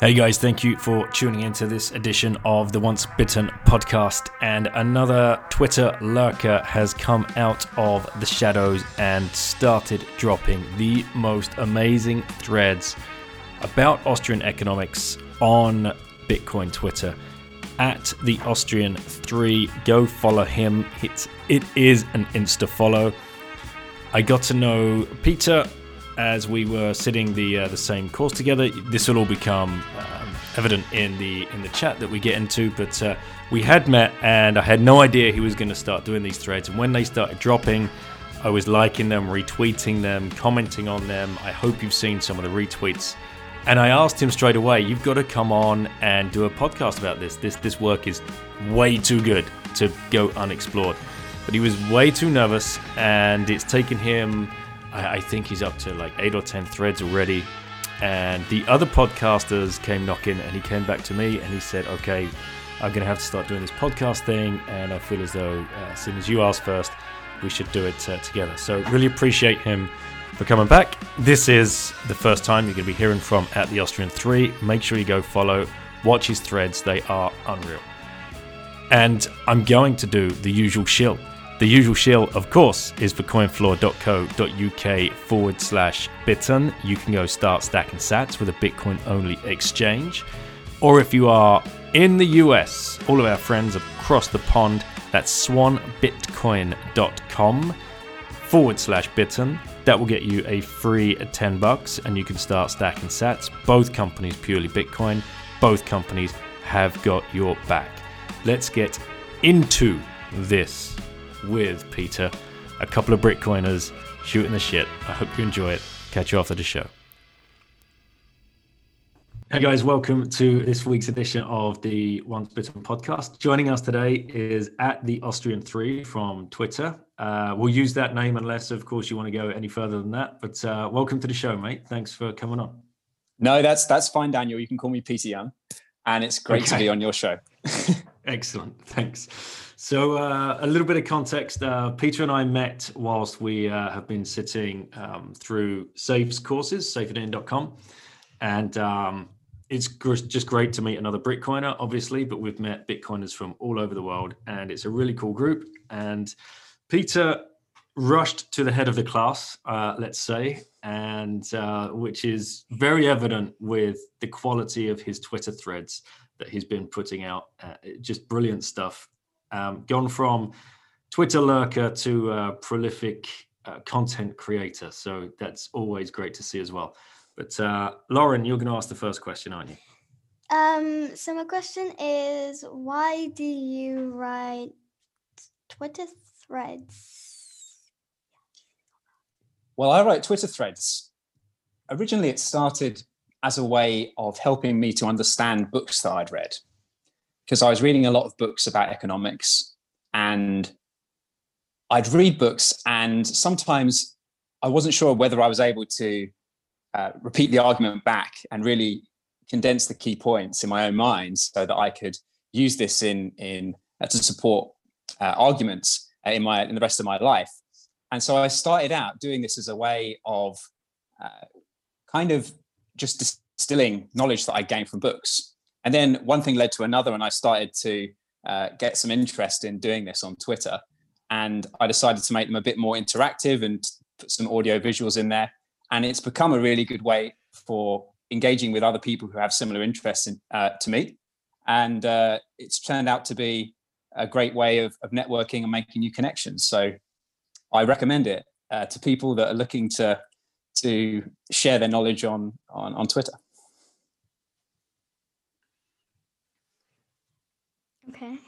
Hey guys, thank you for tuning into this edition of the Once Bitten podcast. And another Twitter lurker has come out of the shadows and started dropping the most amazing threads about Austrian economics on Bitcoin Twitter at the Austrian 3. Go follow him. It's, it is an insta follow. I got to know Peter as we were sitting the uh, the same course together. This will all become um, evident in the in the chat that we get into. But uh, we had met, and I had no idea he was going to start doing these threads. And when they started dropping, I was liking them, retweeting them, commenting on them. I hope you've seen some of the retweets. And I asked him straight away, "You've got to come on and do a podcast about this. This this work is way too good to go unexplored." But he was way too nervous, and it's taken him I, I think he's up to like eight or ten threads already. And the other podcasters came knocking, and he came back to me and he said, "Okay, I'm going to have to start doing this podcast thing, and I feel as though, uh, as soon as you asked first, we should do it uh, together." So really appreciate him for coming back. This is the first time you're going to be hearing from at the Austrian Three. Make sure you go follow, watch his threads; they are unreal. And I'm going to do the usual shill. The usual shill, of course, is for coinfloor.co.uk forward slash bitten. You can go start stacking sats with a Bitcoin only exchange. Or if you are in the US, all of our friends across the pond, that's swanbitcoin.com forward slash bitten. That will get you a free 10 bucks and you can start stacking sats. Both companies purely Bitcoin, both companies have got your back. Let's get into this with Peter, a couple of Bitcoiners shooting the shit. I hope you enjoy it. Catch you after the show. Hey guys, welcome to this week's edition of the Once Bitten podcast. Joining us today is at the Austrian Three from Twitter. Uh, we'll use that name unless, of course, you want to go any further than that. But uh, welcome to the show, mate. Thanks for coming on. No, that's that's fine, Daniel. You can call me Peter Young, and it's great okay. to be on your show. Excellent, thanks. So, uh, a little bit of context. Uh, Peter and I met whilst we uh, have been sitting um, through Saif's courses, saifedean.com. And um, it's just great to meet another Bitcoiner, obviously, but we've met Bitcoiners from all over the world. And it's a really cool group. And Peter rushed to the head of the class, uh, let's say, and uh, which is very evident with the quality of his Twitter threads that he's been putting out. Uh, just brilliant stuff um, gone from Twitter lurker to a prolific uh, content creator. So that's always great to see as well. But uh, Lauren, you're going to ask the first question, aren't you? Um, so my question is, why do you write Twitter threads? Well, I write Twitter threads. Originally, it started as a way of helping me to understand books that I'd read because I was reading a lot of books about economics and I'd read books and sometimes I wasn't sure whether I was able to uh, repeat the argument back and really condense the key points in my own mind so that I could use this in in uh, to support uh, arguments uh, in my in the rest of my life. And so I started out doing this as a way of uh, kind of just distilling knowledge that I gained from books and then one thing led to another, and I started to uh, get some interest in doing this on Twitter. And I decided to make them a bit more interactive and put some audio visuals in there. And it's become a really good way for engaging with other people who have similar interests in, uh, to me. And uh, it's turned out to be a great way of, of, networking and making new connections. So I recommend it uh, to people that are looking to to share their knowledge on on, on Twitter. Okay.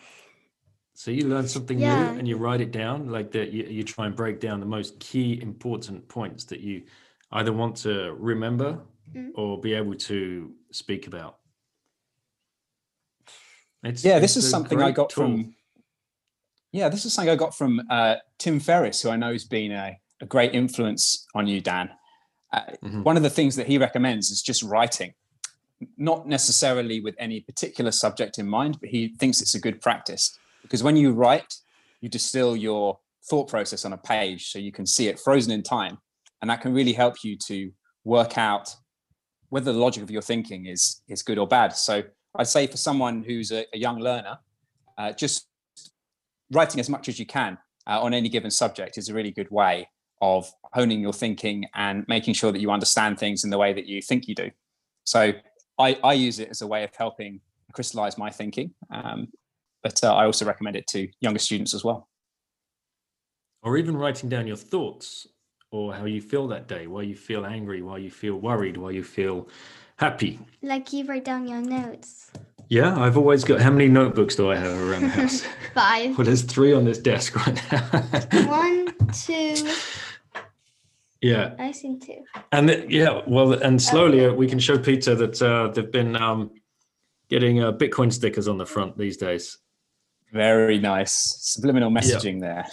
So you learn something yeah. new and you write it down like that. You, you try and break down the most key important points that you either want to remember mm-hmm. or be able to speak about. It's, yeah, this it's is something I got tool. from. Yeah, this is something I got from uh, Tim Ferriss, who I know has been a, a great influence on you, Dan. Uh, Mhm. One of the things that he recommends is just writing, not necessarily with any particular subject in mind, but he thinks it's a good practice because when you write, you distill your thought process on a page so you can see it frozen in time. And that can really help you to work out whether the logic of your thinking is is good or bad. So I'd say for someone who's a, a young learner, uh, just writing as much as you can uh, on any given subject is a really good way of honing your thinking and making sure that you understand things in the way that you think you do. So I, I use it as a way of helping crystallize my thinking. Um, but uh, I also recommend it to younger students as well. or even writing down your thoughts or how you feel that day, why you feel angry, why you feel worried, why you feel happy. Like you write down your notes. Yeah, I've always got. How many notebooks do I have around the house? Five. well, there's three on this desk right now. One, two. Yeah, I seen two. and th- yeah, well, and slowly uh, we can show Peter that uh, they've been um, getting uh, Bitcoin stickers on the front these days. Very nice. Subliminal messaging there.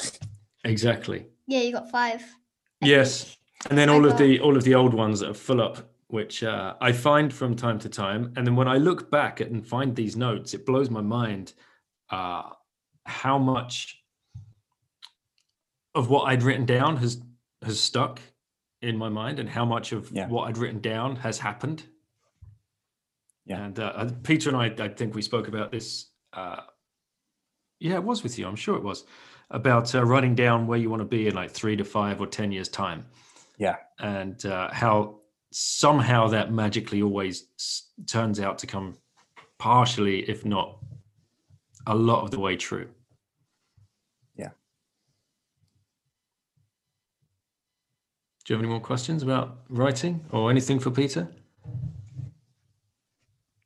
Exactly. Yeah, you got five. Yes, and then I all of the all of the old ones that are full up, which uh, I find from time to time, and then when I look back and find these notes, it blows my mind uh, how much of what I'd written down has has stuck in my mind, and how much of Yeah. what I'd written down has happened. Yeah. and uh, Peter and I, I think we spoke about this. Uh, yeah, it was with you. I'm sure it was about uh, writing down where you want to be in like three to five or ten years time Yeah. and uh, how somehow that magically always s- turns out to come partially, if not a lot of the way true. Yeah. Do you have any more questions about writing or anything for Peter?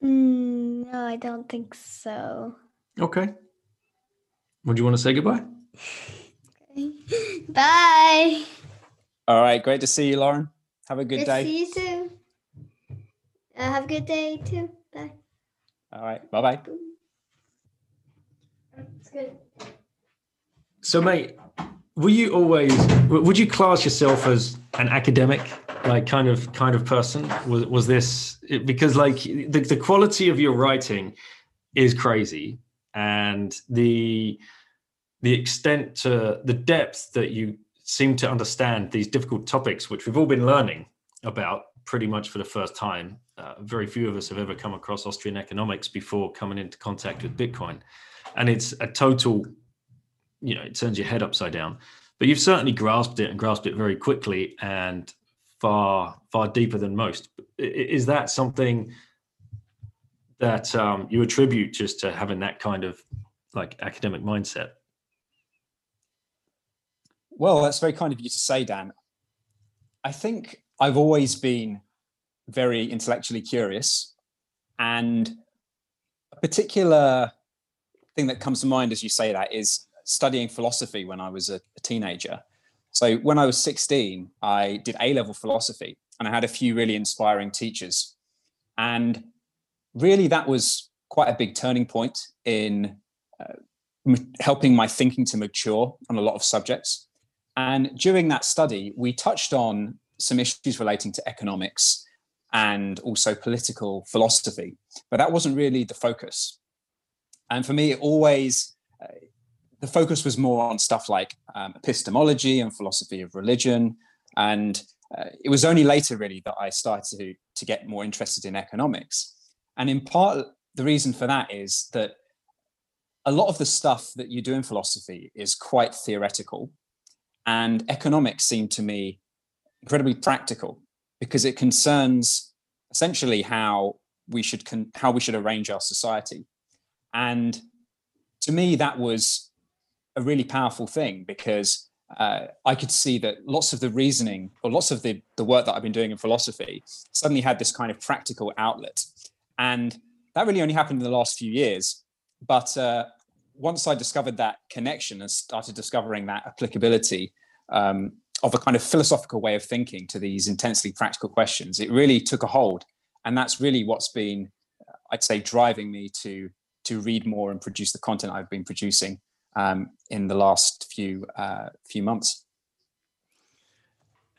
Mm, no, I don't think so. Okay. Would you want to say goodbye? Bye. All right. Great to see you, Lauren. Have a good Good day. see you too. Uh, have a good day too. Bye. All right. Bye bye. It's good. So, mate, were you always? Would you class yourself as an academic, like kind of kind of person? Was was this because like the the quality of your writing is crazy, and the the extent to the depth that you seem to understand these difficult topics, which we've all been learning about pretty much for the first time. Uh, very few of us have ever come across Austrian economics before coming into contact with Bitcoin, and it's a total you know it turns your head upside down but you've certainly grasped it and grasped it very quickly and far far deeper than most is that something that um, you attribute just to having that kind of like academic mindset Well, that's very kind of you to say, Dan. I think I've always been very intellectually curious. And a particular thing that comes to mind as you say that is studying philosophy when I was a, a teenager. So when I was 16, I did A level philosophy and I had a few really inspiring teachers. And really, that was quite a big turning point in uh, m- helping my thinking to mature on a lot of subjects. And during that study, we touched on some issues relating to economics and also political philosophy, but that wasn't really the focus. And for me, it always, uh, the focus was more on stuff like um, epistemology and philosophy of religion. And uh, it was only later, really, that I started to, to get more interested in economics. And in part, the reason for that is that a lot of the stuff that you do in philosophy is quite theoretical and economics seemed to me incredibly practical because it concerns essentially how we should con- how we should arrange our society and to me that was a really powerful thing because uh, I could see that lots of the reasoning or lots of the, the work that I've been doing in philosophy suddenly had this kind of practical outlet. And that really only happened in the last few years. But uh, once I discovered that connection and started discovering that applicability um, of a kind of philosophical way of thinking to these intensely practical questions, it really took a hold. And that's really what's been, I'd say, driving me to to read more and produce the content I've been producing um, in the last few uh, few months.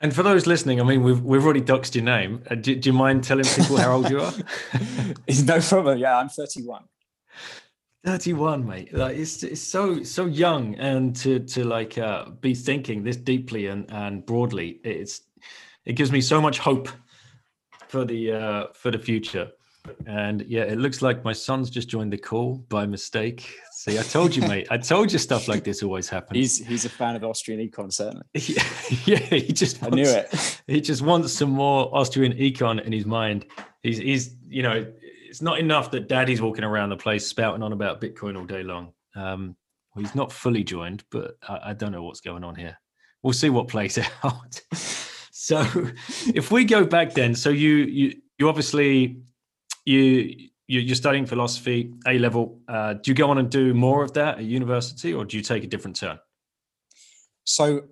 And for those listening, I mean, we've we've already doxed your name. Uh, do, do, you mind telling people how old you are? it's no problem. Yeah, I'm 31. 31, mate. Like it's it's so so young, and to to like uh, be thinking this deeply and and broadly, it's it gives me so much hope for the uh, for the future. And yeah, it looks like my son's just joined the call by mistake. See, I told you, mate. I told you stuff like this always happens. He's he's a fan of Austrian econ, certainly. Yeah, yeah he just wants, I knew it. He just wants some more Austrian econ in his mind. He's he's you know, it's not enough that daddy's walking around the place spouting on about Bitcoin all day long. Um, well, he's not fully joined, but I, I don't know what's going on here. We'll see what plays out. so if we go back then, so you you you obviously you you're studying philosophy, A level. Uh, do you go on and do more of that at university, or do you take a different turn? So,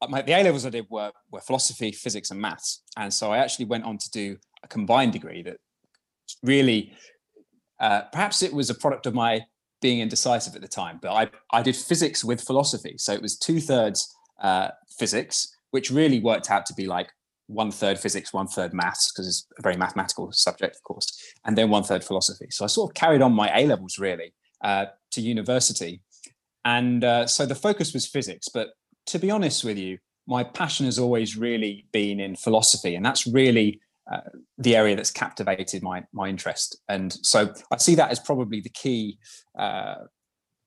uh, my, the A levels I did were were philosophy, physics, and maths, and so I actually went on to do a combined degree that really, uh, perhaps it was a product of my being indecisive at the time, but I I did physics with philosophy, so it was two thirds uh, physics, which really worked out to be like one third physics, one third maths, because it's a very mathematical subject, of course, and then one third philosophy. So I sort of carried on my A levels really uh, to university. And uh, so the focus was physics. But to be honest with you, my passion has always really been in philosophy. And that's really uh, the area that's captivated my, my interest. And so I see that as probably the key uh,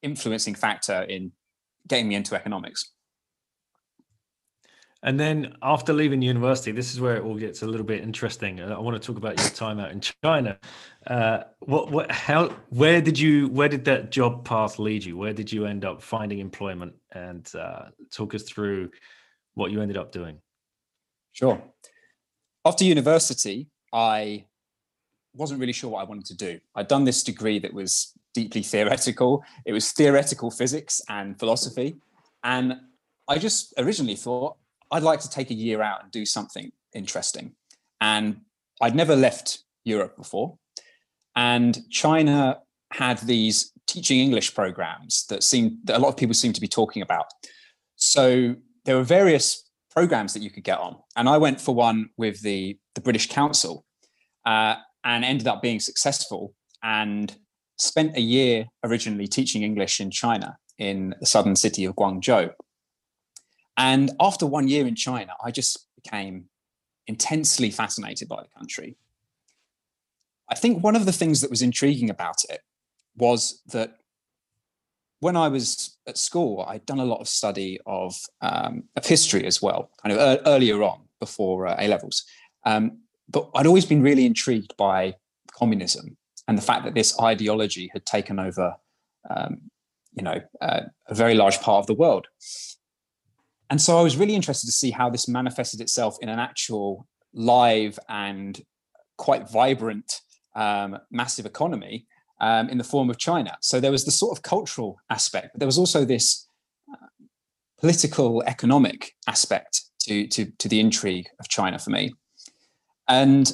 influencing factor in getting me into economics. And then after leaving university, this is where it all gets a little bit interesting. Uh, I want to talk about your time out in China. Uh, what, what, how, where did you, where did that job path lead you? Where did you end up finding employment? And uh, talk us through what you ended up doing. Sure. After university, I wasn't really sure what I wanted to do. I'd done this degree that was deeply theoretical. It was theoretical physics and philosophy, and I just originally thought I'd like to take a year out and do something interesting. And I'd never left Europe before. And China had these teaching English programs that seemed that a lot of people seem to be talking about. So there were various programs that you could get on. And I went for one with the, the British Council uh, and ended up being successful and spent a year originally teaching English in China in the southern city of Guangzhou. And after one year in China, I just became intensely fascinated by the country. I think one of the things that was intriguing about it was that when I was at school, I'd done a lot of study of, um, of history as well, kind of er- earlier on before uh, A levels. Um, but I'd always been really intrigued by communism and the fact that this ideology had taken over, um, you know, uh, a very large part of the world. And so I was really interested to see how this manifested itself in an actual live and quite vibrant, um, massive economy um, in the form of China. So there was the sort of cultural aspect, but there was also this uh, political, economic aspect to, to, to the intrigue of China for me. And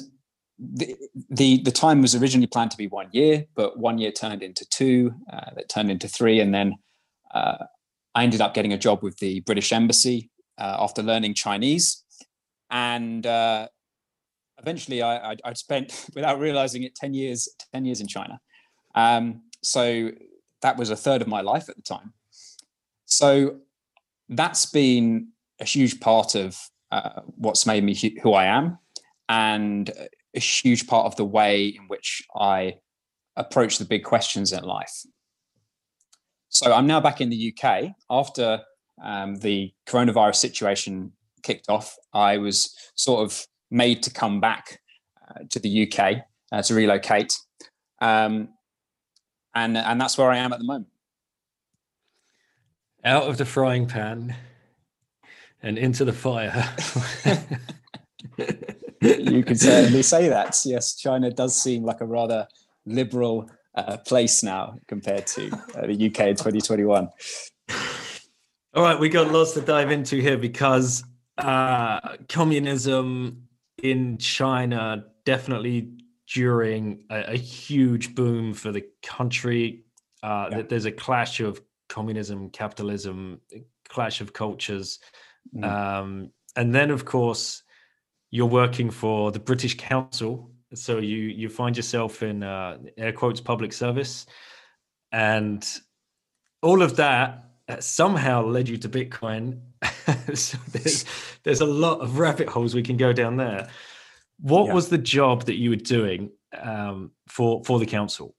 the, the, the time was originally planned to be one year, but one year turned into two, uh, that turned into three, and then uh, I ended up getting a job with the British Embassy uh, after learning Chinese. And uh, eventually I, would spent, without realizing it, 10 years, 10 years in China. Um, so that was a third of my life at the time. So that's been a huge part of uh, what's made me who I am and a huge part of the way in which I approach the big questions in life. So I'm now back in the UK after um, the coronavirus situation kicked off. I was sort of made to come back uh, to the UK uh, to relocate, um, and and that's where I am at the moment. Out of the frying pan and into the fire. you could certainly say that. Yes, China does seem like a rather liberal uh, place now compared to uh, the UK in 2021. All right, we got lots to dive into here because uh, communism in China definitely during a, a huge boom for the country. Uh, yeah. There's a clash of communism, capitalism, clash of cultures. Mm. Um, and then, of course, you're working for the British Council. So you you find yourself in uh, air quotes public service, and all of that uh, somehow led you to Bitcoin. so there's there's a lot of rabbit holes we can go down there. What yeah. was the job that you were doing um, for for the council?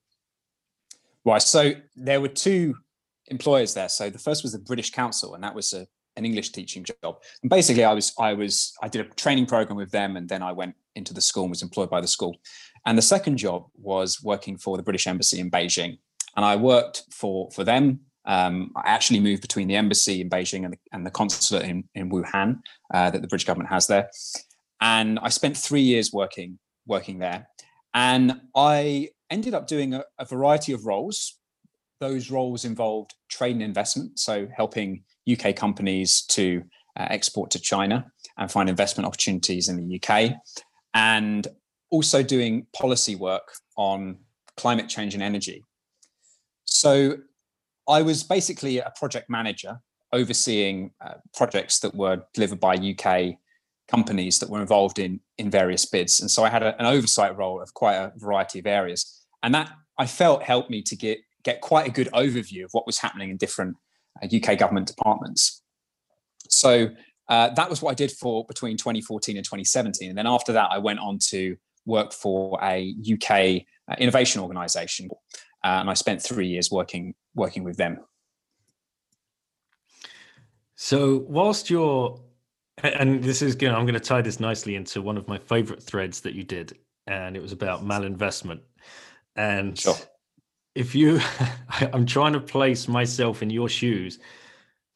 Right. So there were two employers there. So the first was the British Council, and that was a, an English teaching job. And basically, I was I was I did a training program with them, and then I went into the school and was employed by the school. And the second job was working for the British Embassy in Beijing, and I worked for for them. Um, I actually moved between the embassy in Beijing and the, and the consulate in, in Wuhan uh, that the British government has there. And I spent three years working working there, and I ended up doing a, a variety of roles those roles involved trade and investment, so helping UK companies to uh, export to China and find investment opportunities in the UK, and also doing policy work on climate change and energy. So I was basically a project manager overseeing uh, projects that were delivered by UK companies that were involved in in various bids and so i had a, an oversight role of quite a variety of areas and that i felt helped me to get get quite a good overview of what was happening in different uh, UK government departments. So uh, that was what I did for between 2014 and 2017. And then after that, I went on to work for a UK uh, innovation organization. Uh, and I spent three years working working with them. So whilst you're, and this is going, I'm going to tie this nicely into one of my favorite threads that you did, and it was about malinvestment. And sure if you i'm trying to place myself in your shoes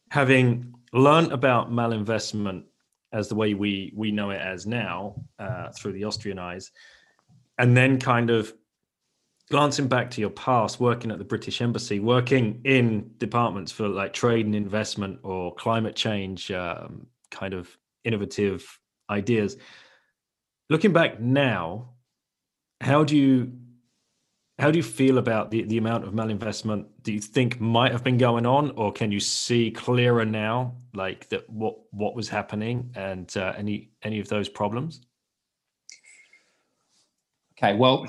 having learned about malinvestment as the way we we know it as now uh, through the austrian eyes and then kind of glancing back to your past working at the british embassy working in departments for like trade and investment or climate change um, kind of innovative ideas. Looking back now how do you how do you feel about the, the amount of malinvestment do you think might have been going on, or can you see clearer now, like that what what was happening and uh, any any of those problems? Okay, well,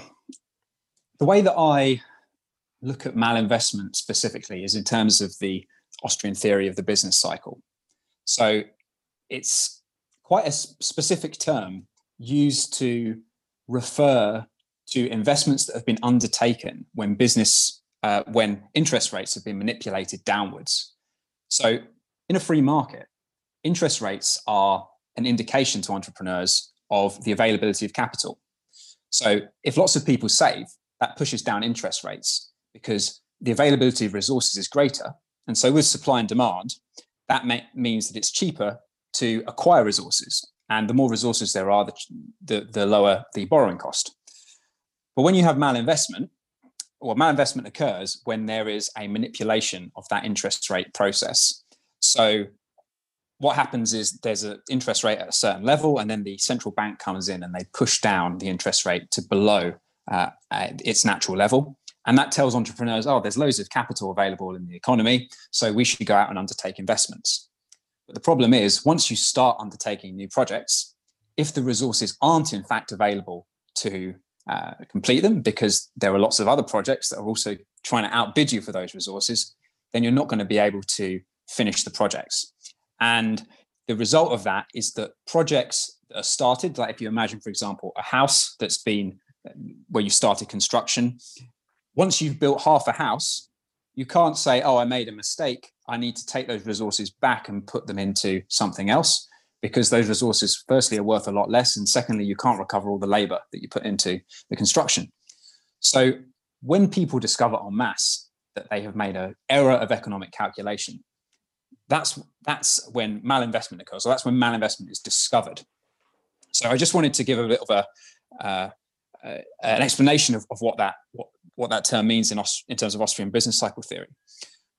the way that I look at malinvestment specifically is in terms of the Austrian theory of the business cycle. So it's quite a specific term used to refer to investments that have been undertaken when business, uh, when interest rates have been manipulated downwards. So, in a free market, interest rates are an indication to entrepreneurs of the availability of capital. So, if lots of people save, that pushes down interest rates because the availability of resources is greater. And so, with supply and demand, that may, means that it's cheaper to acquire resources. And the more resources there are, the, the, the lower the borrowing cost. But when you have malinvestment, or malinvestment occurs when there is a manipulation of that interest rate process. So what happens is there's an interest rate at a certain level, and then the central bank comes in and they push down the interest rate to below uh, its natural level. And that tells entrepreneurs, oh, there's loads of capital available in the economy, so we should go out and undertake investments. But the problem is, once you start undertaking new projects, if the resources aren't in fact available to uh, complete them because there are lots of other projects that are also trying to outbid you for those resources, then you're not going to be able to finish the projects. And the result of that is that projects that are started, like if you imagine, for example, a house that's been where you started construction, once you've built half a house, you can't say, oh, I made a mistake. I need to take those resources back and put them into something else because those resources, firstly, are worth a lot less. And secondly, you can't recover all the labor that you put into the construction. So when people discover en masse that they have made an error of economic calculation, that's that's when malinvestment occurs. So that's when malinvestment is discovered. So I just wanted to give a bit of a uh, uh, an explanation of, of what that what, what that term means in in terms of Austrian business cycle theory.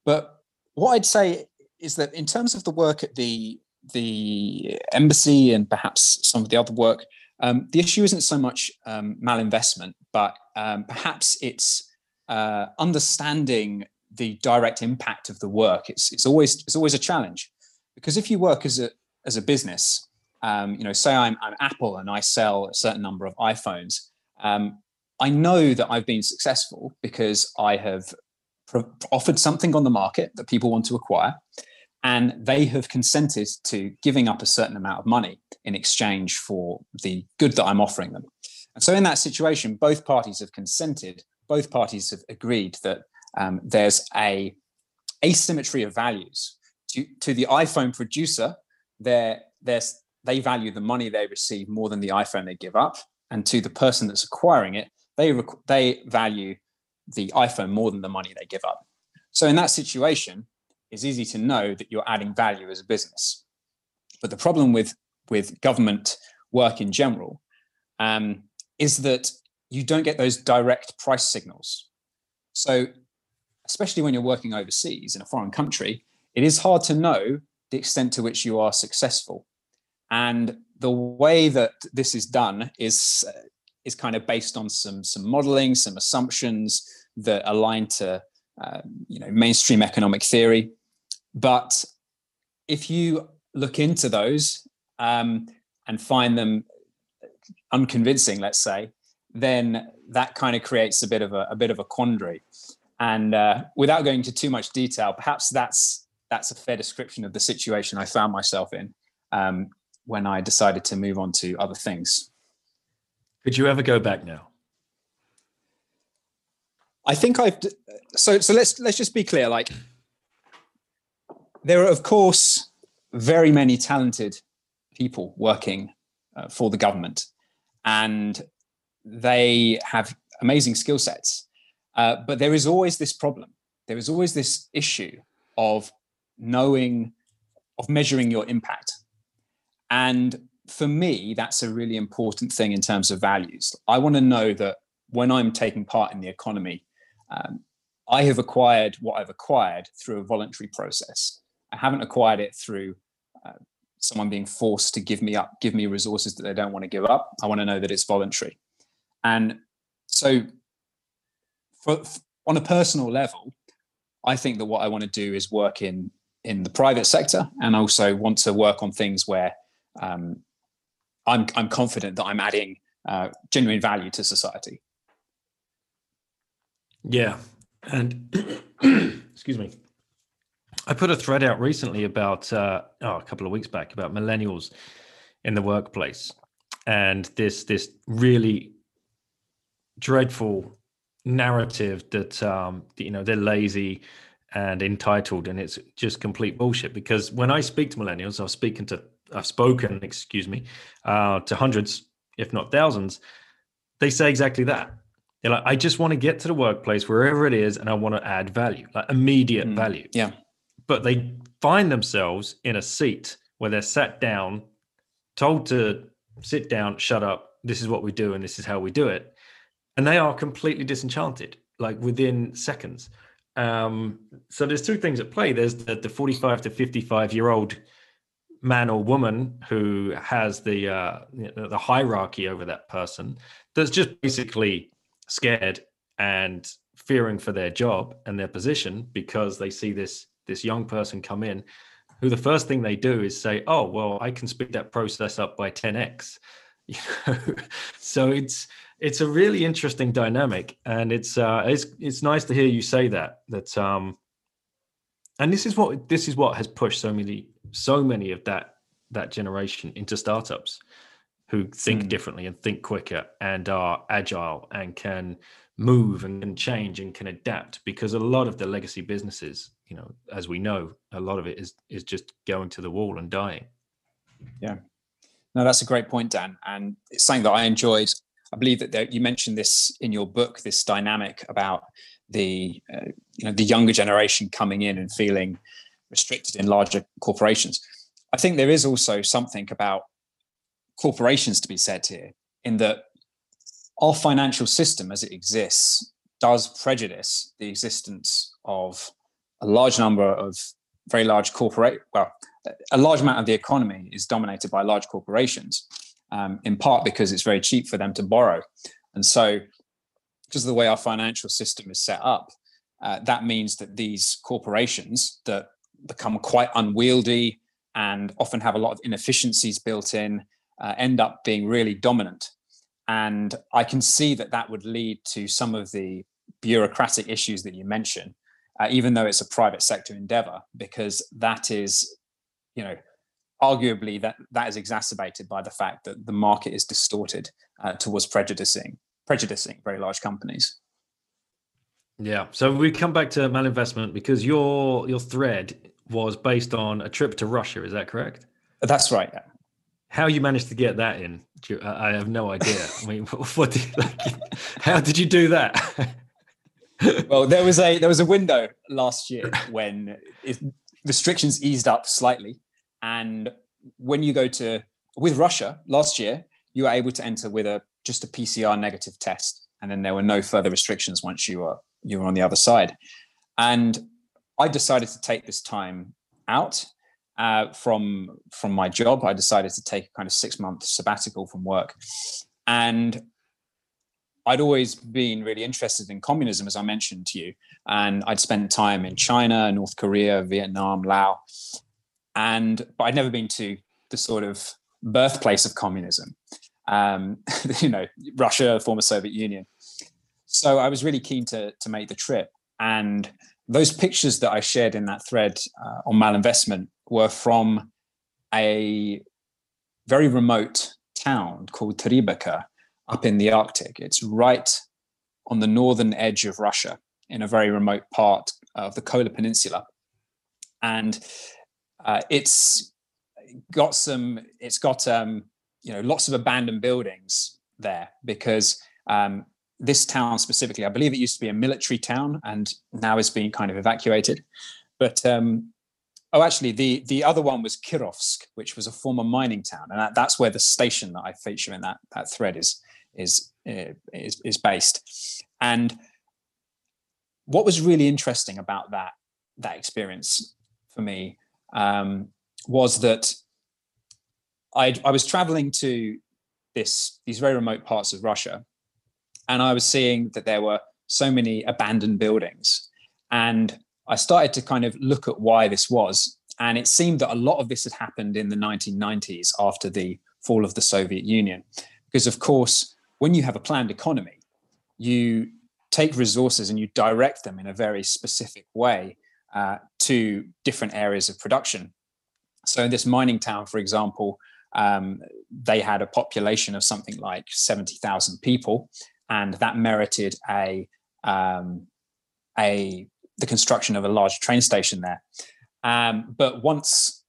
But what I'd say is that in terms of the work at the the embassy and perhaps some of the other work Um, the issue isn't so much um, malinvestment, but um, perhaps it's uh, understanding the direct impact of the work. It's, it's always it's always a challenge because if you work as a as a business, um, you know, say I'm, I'm, Apple and I sell a certain number of iPhones, um, I know that I've been successful because I have pro- offered something on the market that people want to acquire, and they have consented to giving up a certain amount of money in exchange for the good that I'm offering them. And so, in that situation, both parties have consented. Both parties have agreed that um, there's a asymmetry of values. To, to the iPhone producer, they're, they're, they value the money they receive more than the iPhone they give up. And to the person that's acquiring it, they, they value the iPhone more than the money they give up. So in that situation, it's easy to know that you're adding value as a business. But the problem with, with government work in general um, is that you don't get those direct price signals. So, especially when you're working overseas in a foreign country, it is hard to know the extent to which you are successful. And the way that this is done is uh, is kind of based on some some modeling, some assumptions that align to uh, you know mainstream economic theory. But if you look into those um, and find them unconvincing, let's say, then that kind of creates a bit of a, a bit of a quandary. And uh, without going into too much detail, perhaps that's that's a fair description of the situation I found myself in um, when I decided to move on to other things. Could you ever go back now? I think I've so so let's let's just be clear like there are of course very many talented people working uh, for the government and they have amazing skill sets uh, but there is always this problem there is always this issue of knowing of measuring your impact and for me, that's a really important thing in terms of values. I want to know that when I'm taking part in the economy, um, I have acquired what I've acquired through a voluntary process. I haven't acquired it through uh, someone being forced to give me up, give me resources that they don't want to give up. I want to know that it's voluntary. And so, for, on a personal level, I think that what I want to do is work in in the private sector, and also want to work on things where um, I'm I'm confident that I'm adding uh, genuine value to society. Yeah, and excuse me. I put a thread out recently about uh, oh, a couple of weeks back about millennials in the workplace, and this this really dreadful narrative that um, you know they're lazy and entitled, and it's just complete bullshit. Because when I speak to millennials, I was speaking to I've spoken, excuse me, uh, to hundreds, if not thousands, they say exactly that. They're like, I just want to get to the workplace wherever it is, and I want to add value, like immediate mm, value. Yeah. But they find themselves in a seat where they're sat down, told to sit down, shut up. This is what we do, and this is how we do it, and they are completely disenchanted, like within seconds. Um, so there's two things at play. There's the, the 45 to 55 year old man or woman who has the uh, the hierarchy over that person that's just basically scared and fearing for their job and their position because they see this this young person come in who the first thing they do is say oh well i can speed that process up by 10x you know so it's it's a really interesting dynamic and it's uh it's it's nice to hear you say that that um and this is what this is what has pushed so many so many of that that generation into startups who think mm. differently and think quicker and are agile and can move and can change and can adapt because a lot of the legacy businesses you know as we know a lot of it is is just going to the wall and dying. Yeah. No that's a great point dan and it's something that i enjoyed. I believe that there, you mentioned this in your book this dynamic about the uh, you know the younger generation coming in and feeling restricted in larger corporations. I think there is also something about corporations to be said here, in that our financial system as it exists does prejudice the existence of a large number of very large corporate well a large amount of the economy is dominated by large corporations um, in part because it's very cheap for them to borrow. And so, because of the way our financial system is set up, uh, that means that these corporations that become quite unwieldy and often have a lot of inefficiencies built in uh, end up being really dominant. And I can see that that would lead to some of the bureaucratic issues that you mentioned, uh, even though it's a private sector endeavor, because that is, you know, arguably that that is exacerbated by the fact that the market is distorted uh, towards prejudicing prejudicing very large companies. Yeah. So we come back to malinvestment because your your thread was based on a trip to Russia. Is that correct? That's right. How you managed to get that in? I have no idea. I mean, what? Did, like, how did you do that? well, there was a there was a window last year when it, restrictions eased up slightly, and when you go to with Russia last year, you were able to enter with a just a PCR negative test, and then there were no further restrictions once you were you were on the other side. And I decided to take this time out uh, from from my job. I decided to take a kind of six month sabbatical from work, and I'd always been really interested in communism, as I mentioned to you, and I'd spent time in China, North Korea, Vietnam, Laos, and but I'd never been to the sort of birthplace of communism, um, you know, Russia, former Soviet Union. So I was really keen to to make the trip, and those pictures that I shared in that thread uh, on malinvestment were from a very remote town called Teriberka up in the Arctic. It's right on the northern edge of Russia in a very remote part of the Kola Peninsula. And uh, it's got some, it's got, um, you know, lots of abandoned buildings there because um, this town specifically, I believe it used to be a military town and now is being kind of evacuated. But um, Oh, actually, the the other one was Kirovsk, which was a former mining town, and that, that's where the station that I feature in that that thread is is uh, is, is based. And what was really interesting about that that experience for me um, was that I I was traveling to this these very remote parts of Russia, and I was seeing that there were so many abandoned buildings, and I started to kind of look at why this was. And it seemed that a lot of this had happened in the 1990s after the fall of the Soviet Union. Because, of course, when you have a planned economy, you take resources and you direct them in a very specific way uh, to different areas of production. So, in this mining town, for example, um, they had a population of something like 70,000 people, and that merited a um, a the construction of a large train station there. Um, but once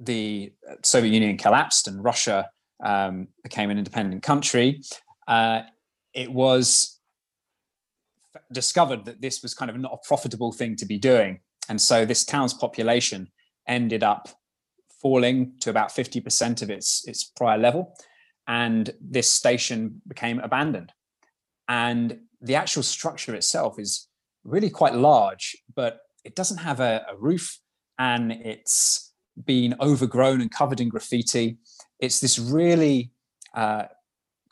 the Soviet Union collapsed and Russia um, became an independent country, uh, it was discovered that this was kind of not a profitable thing to be doing. And so this town's population ended up falling to about 50% of its, its prior level. And this station became abandoned. And the actual structure itself is really quite large, but it doesn't have a, a roof and it's been overgrown and covered in graffiti. It's this really uh,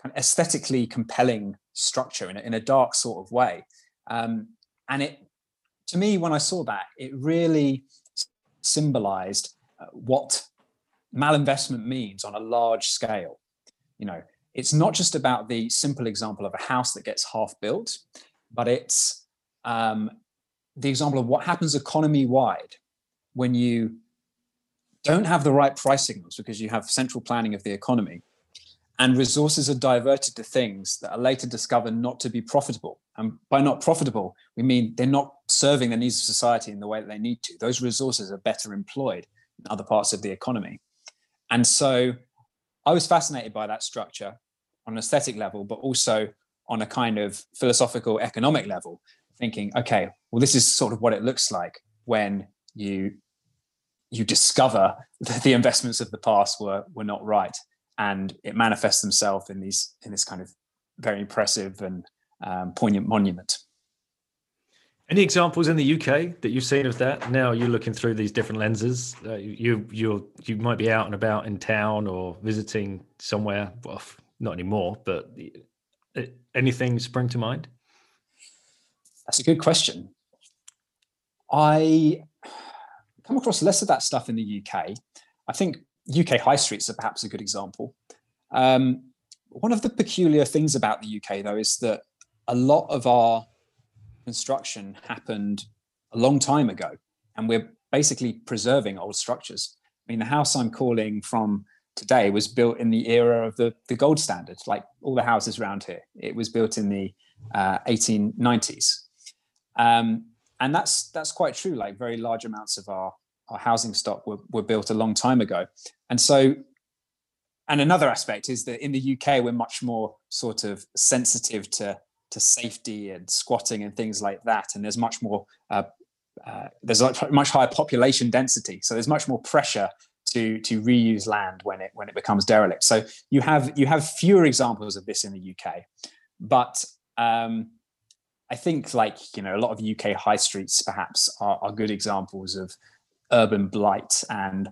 kind of aesthetically compelling structure in a, in a dark sort of way. Um, and it, to me, when I saw that, it really symbolized uh, what malinvestment means on a large scale. You know, it's not just about the simple example of a house that gets half built, but it's um, the example of what happens economy wide when you don't have the right price signals because you have central planning of the economy and resources are diverted to things that are later discovered not to be profitable. And by not profitable, we mean they're not serving the needs of society in the way that they need to. Those resources are better employed in other parts of the economy. And so I was fascinated by that structure on an aesthetic level, but also on a kind of philosophical economic level thinking, okay, well, this is sort of what it looks like when you you discover that the investments of the past were were not right, and it manifests themselves in these in this kind of very impressive and um, poignant monument. Any examples in the UK that you've seen of that? Now you're looking through these different lenses. Uh, you you you might be out and about in town or visiting somewhere. Well, not anymore, but uh, anything spring to mind? That's a good question. I come across less of that stuff in the UK. I think UK high streets are perhaps a good example. Um, one of the peculiar things about the UK, though, is that a lot of our construction happened a long time ago, and we're basically preserving old structures. I mean, the house I'm calling from today was built in the era of the, the gold standard, like all the houses around here. It was built in the uh, 1890s. Um, and that's that's quite true. Like very large amounts of our, our housing stock were, were built a long time ago. And so and another aspect is that in the UK, we're much more sort of sensitive to to safety and squatting and things like that. And there's much more uh, uh, there's a much higher population density, so there's much more pressure to to reuse land when it when it becomes derelict. So you have you have fewer examples of this in the UK, but um, I think like you know a lot of UK high streets perhaps are, are good examples of urban blight and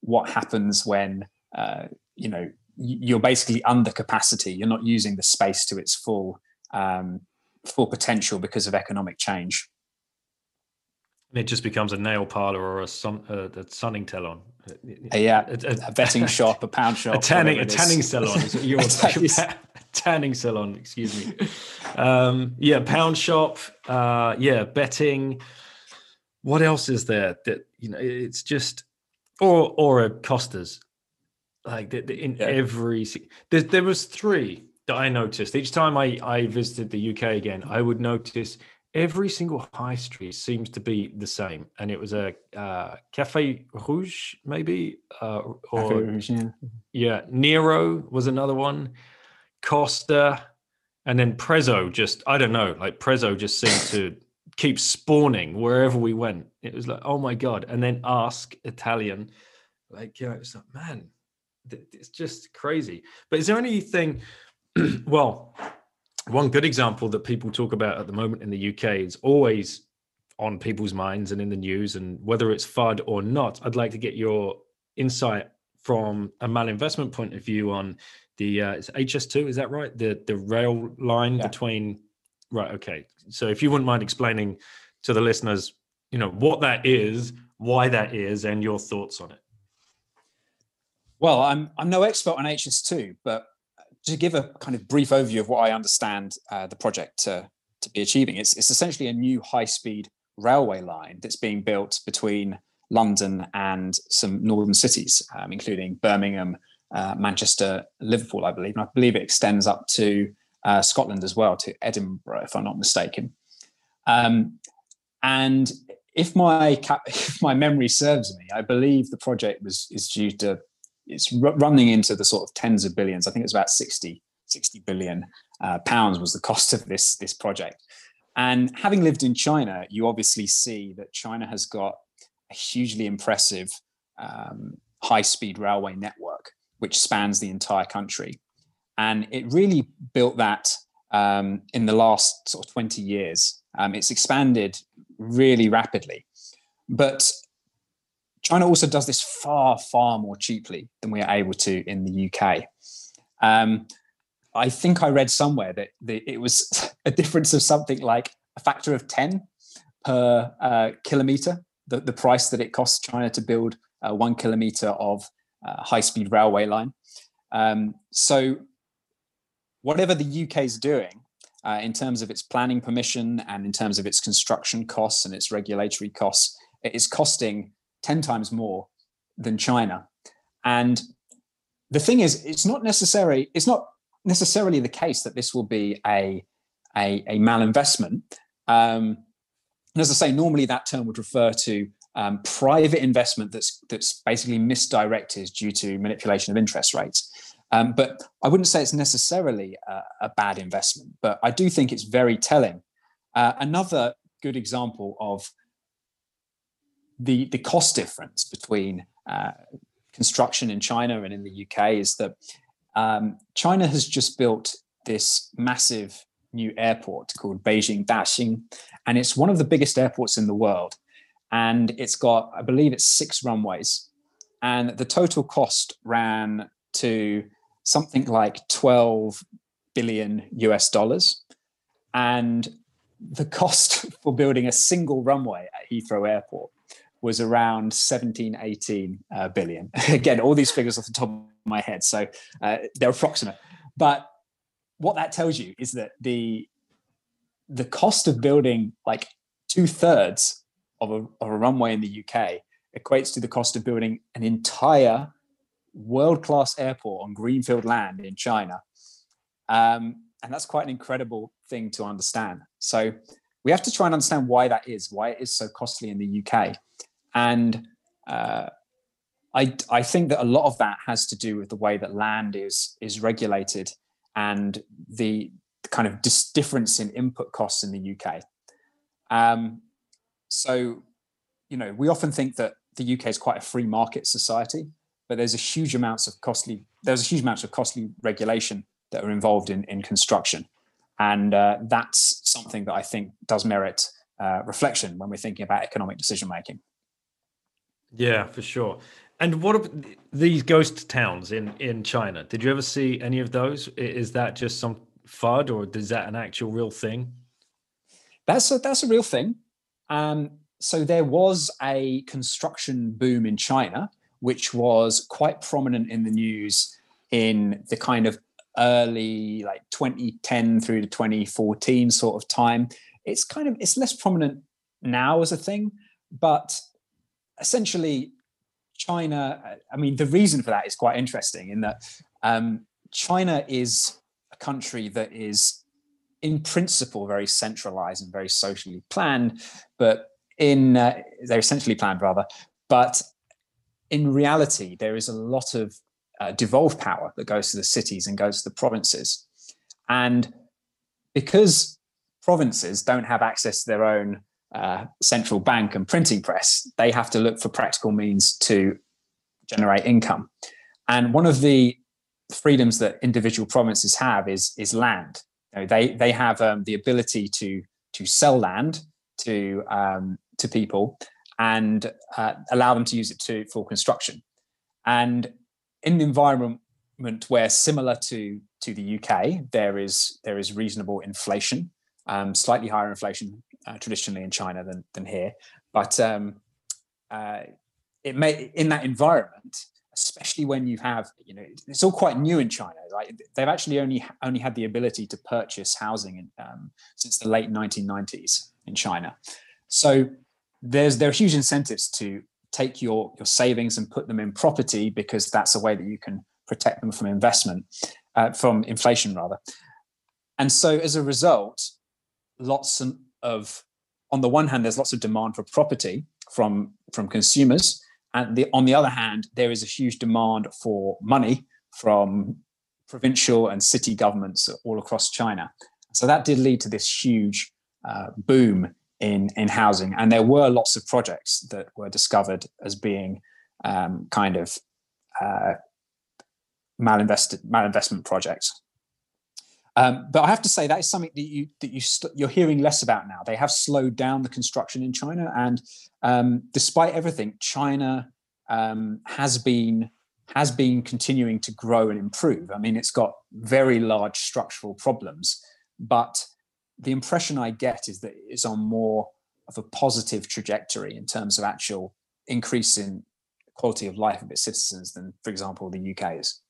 what happens when uh, you know you're basically under capacity. You're not using the space to its full um, full potential because of economic change. It just becomes a nail parlor or a, sun, uh, a sunning salon. Yeah, a, a, betting shop, a pound shop, a tanning, a tanning salon. Your, tanning salon, excuse me. Um, yeah, pound shop. Uh, yeah, betting. What else is there that you know? It's just or or a Costas. Like the, the, in yeah. every there, there was three that I noticed each time I I visited the UK again. I would notice every single high street seems to be the same, and it was a uh, Cafe Rouge, maybe, uh, or Rouge, yeah. yeah, Nero was another one, Costa, and then Prezzo. Just I don't know, like Prezzo just seemed to keep spawning wherever we went. It was like, oh my god, and then Ask Italian, like yeah, it's like man, it's just crazy. But is there anything? well, one good example that people talk about at the moment in the UK is always on people's minds and in the news, and whether it's FUD or not, I'd like to get your insight from a malinvestment point of view on the uh, it's HS2, is that right? The the rail line yeah. between right. Okay, so if you wouldn't mind explaining to the listeners, you know what that is, why that is, and your thoughts on it. Well, I'm I'm no expert on HS2, but to give a kind of brief overview of what I understand uh, the project to, to be achieving, it's, it's essentially a new high speed railway line that's being built between London and some northern cities, um, including Birmingham, uh, Manchester, Liverpool, I believe. And I believe it extends up to uh, Scotland as well, to Edinburgh, if I'm not mistaken. Um, and if my cap- if my memory serves me, I believe the project was is due to it's running into the sort of tens of billions. I think it's about 60, 60 billion uh, pounds was the cost of this, this project. And having lived in China, you obviously see that China has got a hugely impressive um, high speed railway network, which spans the entire country. And it really built that um, in the last sort of 20 years. Um, it's expanded really rapidly. But China also does this far, far more cheaply than we are able to in the UK. Um, I think I read somewhere that the, it was a difference of something like a factor of 10 per uh, kilometer, the, the price that it costs China to build uh, one kilometer of uh, high speed railway line. Um, so, whatever the UK is doing uh, in terms of its planning permission and in terms of its construction costs and its regulatory costs, it is costing 10 times more than China. And the thing is, it's not necessary, it's not necessarily the case that this will be a, a, a malinvestment. Um, and as I say, normally that term would refer to um, private investment that's that's basically misdirected due to manipulation of interest rates. Um, but I wouldn't say it's necessarily a, a, bad investment, but I do think it's very telling. Uh, another good example of the the cost difference between uh, construction in China and in the UK is that um, China has just built this massive new airport called Beijing Daxing, and it's one of the biggest airports in the world. And it's got, I believe, it's six runways, and the total cost ran to something like 12 billion US dollars. And the cost for building a single runway at Heathrow Airport was around 17, 18 uh, billion. Again, all these figures off the top of my head, so uh, they're approximate. But what that tells you is that the the cost of building like two thirds of a, of a runway in the UK equates to the cost of building an entire world class airport on greenfield land in China. Um, and that's quite an incredible thing to understand. So we have to try and understand why that is, why it is so costly in the UK. And uh, I, I think that a lot of that has to do with the way that land is is regulated and the kind of dis- difference in input costs in the UK. Um, so, you know, we often think that the UK is quite a free market society, but there's a huge amounts of costly there's a huge amounts of costly regulation that are involved in in construction, and uh, that's something that I think does merit uh, reflection when we're thinking about economic decision making. Yeah, for sure. And what about these ghost towns in in China? Did you ever see any of those? Is that just some fud, or is that an actual real thing? That's a that's a real thing. Um, so there was a construction boom in China, which was quite prominent in the news in the kind of early like 2010 through to 2014 sort of time. It's kind of it's less prominent now as a thing, but essentially China, I mean, the reason for that is quite interesting in that um, China is a country that is, in principle, very centralized and very socially planned, but in uh, they're essentially planned rather, but in reality, there is a lot of uh, devolved power that goes to the cities and goes to the provinces, and because provinces don't have access to their own uh, central bank and printing press, they have to look for practical means to generate income. And one of the freedoms that individual provinces have is is land. You know, they they have um, the ability to to sell land to um, to people and uh, allow them to use it to for construction. And in the environment where similar to to the UK, there is there is reasonable inflation, um, slightly higher inflation uh, traditionally in China than than here, but um, uh, it may in that environment, especially when you have you know it's all quite new in China. Like they've actually only only had the ability to purchase housing in, um, since the late 1990s in China, so there's there are huge incentives to take your your savings and put them in property because that's a way that you can protect them from investment uh, from inflation rather. And so as a result lots of on the one hand there's lots of demand for property from from consumers and the, on the other hand there is a huge demand for money from provincial and city governments all across china. So that did lead to this huge uh, boom in in housing. And there were lots of projects that were discovered as being um, kind of uh, malinvested malinvestment projects um, but I have to say that is something that you that you st- you're hearing less about now. They have slowed down the construction in China, and um, despite everything, China um, has been has been continuing to grow and improve. I mean, it's got very large structural problems, but the impression I get is that it's on more of a positive trajectory in terms of actual increase in quality of life of its citizens than, for example, the UK is.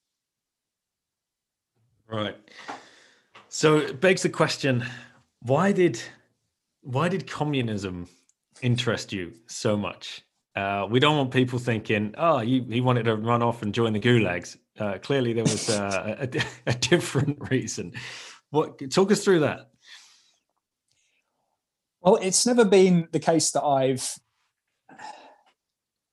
Right. So it begs the question: Why did why did communism interest you so much? Uh, we don't want people thinking, "Oh, he, he wanted to run off and join the gulags." Uh, clearly, there was uh, a, a, different reason. What talk us through that? Well, it's never been the case that I've.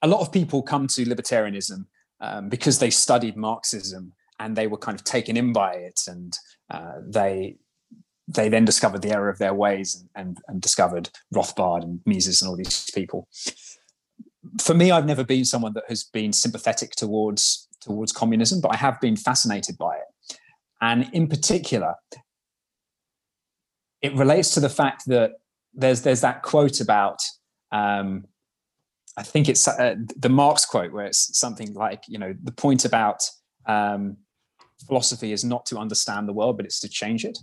A lot of people come to libertarianism um, because they studied Marxism and they were kind of taken in by it and uh, they they then discovered the error of their ways and, and, and discovered Rothbard and Mises and all these people. For me, I've never been someone that has been sympathetic towards towards communism, but I have been fascinated by it. And in particular, it relates to the fact that there's there's that quote about um, I think it's uh, the Marx quote where it's something like you know the point about um, philosophy is not to understand the world but it's to change it,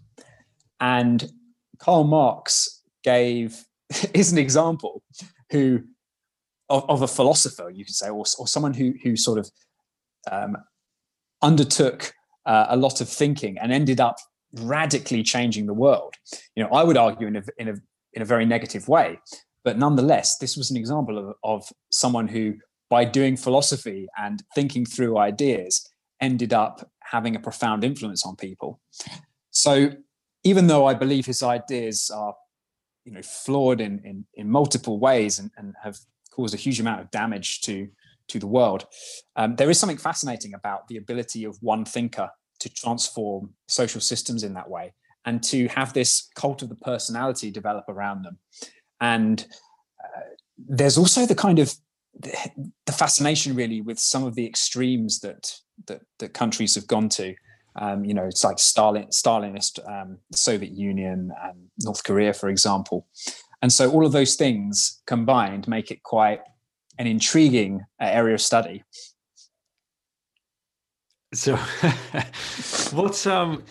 and Karl Marx gave is an example who of, of, a philosopher you could say or, or someone who who sort of um, undertook uh, a lot of thinking and ended up radically changing the world. You know, I would argue in a in a in a very negative way, but nonetheless, this was an example of, of someone who, by doing philosophy and thinking through ideas, ended up having a profound influence on people. So, even though I believe his ideas are, you know, flawed in in, in multiple ways and, and have caused a huge amount of damage to to the world, um, there is something fascinating about the ability of one thinker to transform social systems in that way and to have this cult of the personality develop around them. And uh, there's also the kind of the fascination really with some of the extremes that that, that countries have gone to. Um, you know, it's like Stalin, Stalinist, um, Soviet Union, and North Korea, for example. And so all of those things combined make it quite an intriguing uh, area of study. So, what's um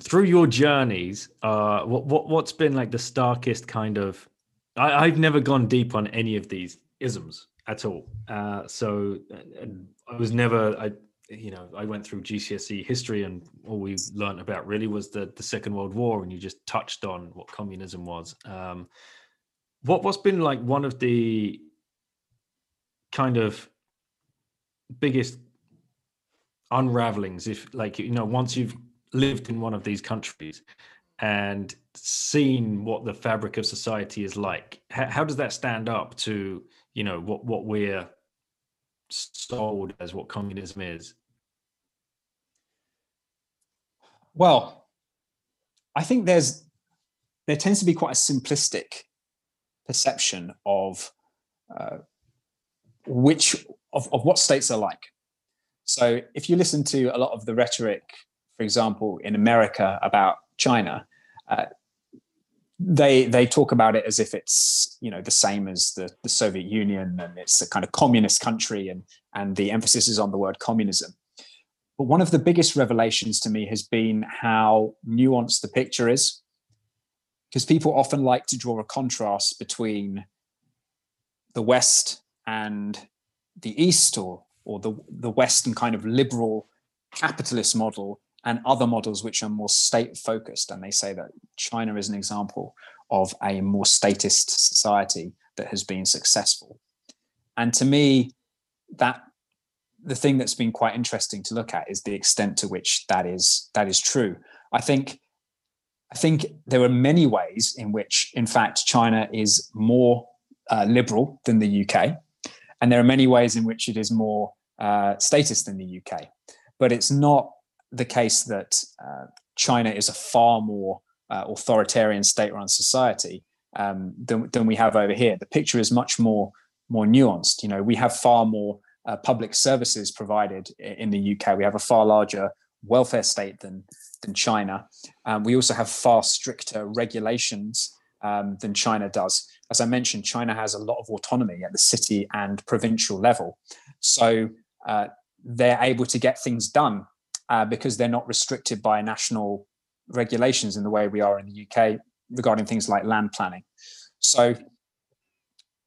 through your journeys? Uh, what what what's been like the starkest kind of? I, I've never gone deep on any of these isms at all. Uh, so I was never I you know I went through GCSE history and all we learned about really was the the Second World War and you just touched on what communism was. Um, what what's been like one of the kind of biggest unravelings if like you know once you've lived in one of these countries and seen what the fabric of society is like how, how does that stand up to you know what what we're sold as what communism is? Well i think there's there tends to be quite a simplistic perception of uh, which of, of what states are like. So if you listen to a lot of the rhetoric, for example, in America about China, uh, they they talk about it as if it's you know the same as the, the Soviet Union and it's a kind of communist country and and the emphasis is on the word communism. But one of the biggest revelations to me has been how nuanced the picture is, because people often like to draw a contrast between the West and the East or or the, the Western kind of liberal capitalist model and other models which are more state focused. And they say that China is an example of a more statist society that has been successful. And to me, that the thing that's been quite interesting to look at is the extent to which that is that is true. I think I think there are many ways in which, in fact, China is more uh, liberal than the UK, and there are many ways in which it is more uh, statist than the UK. But it's not the case that uh, China is a far more uh, authoritarian state-run society um, than, than we have over here. The picture is much more more nuanced. You know, we have far more uh, public services provided in the UK. We have a far larger welfare state than than China. Um, we also have far stricter regulations um, than China does. As I mentioned, China has a lot of autonomy at the city and provincial level. So uh, they're able to get things done uh, because they're not restricted by national regulations in the way we are in the UK regarding things like land planning. So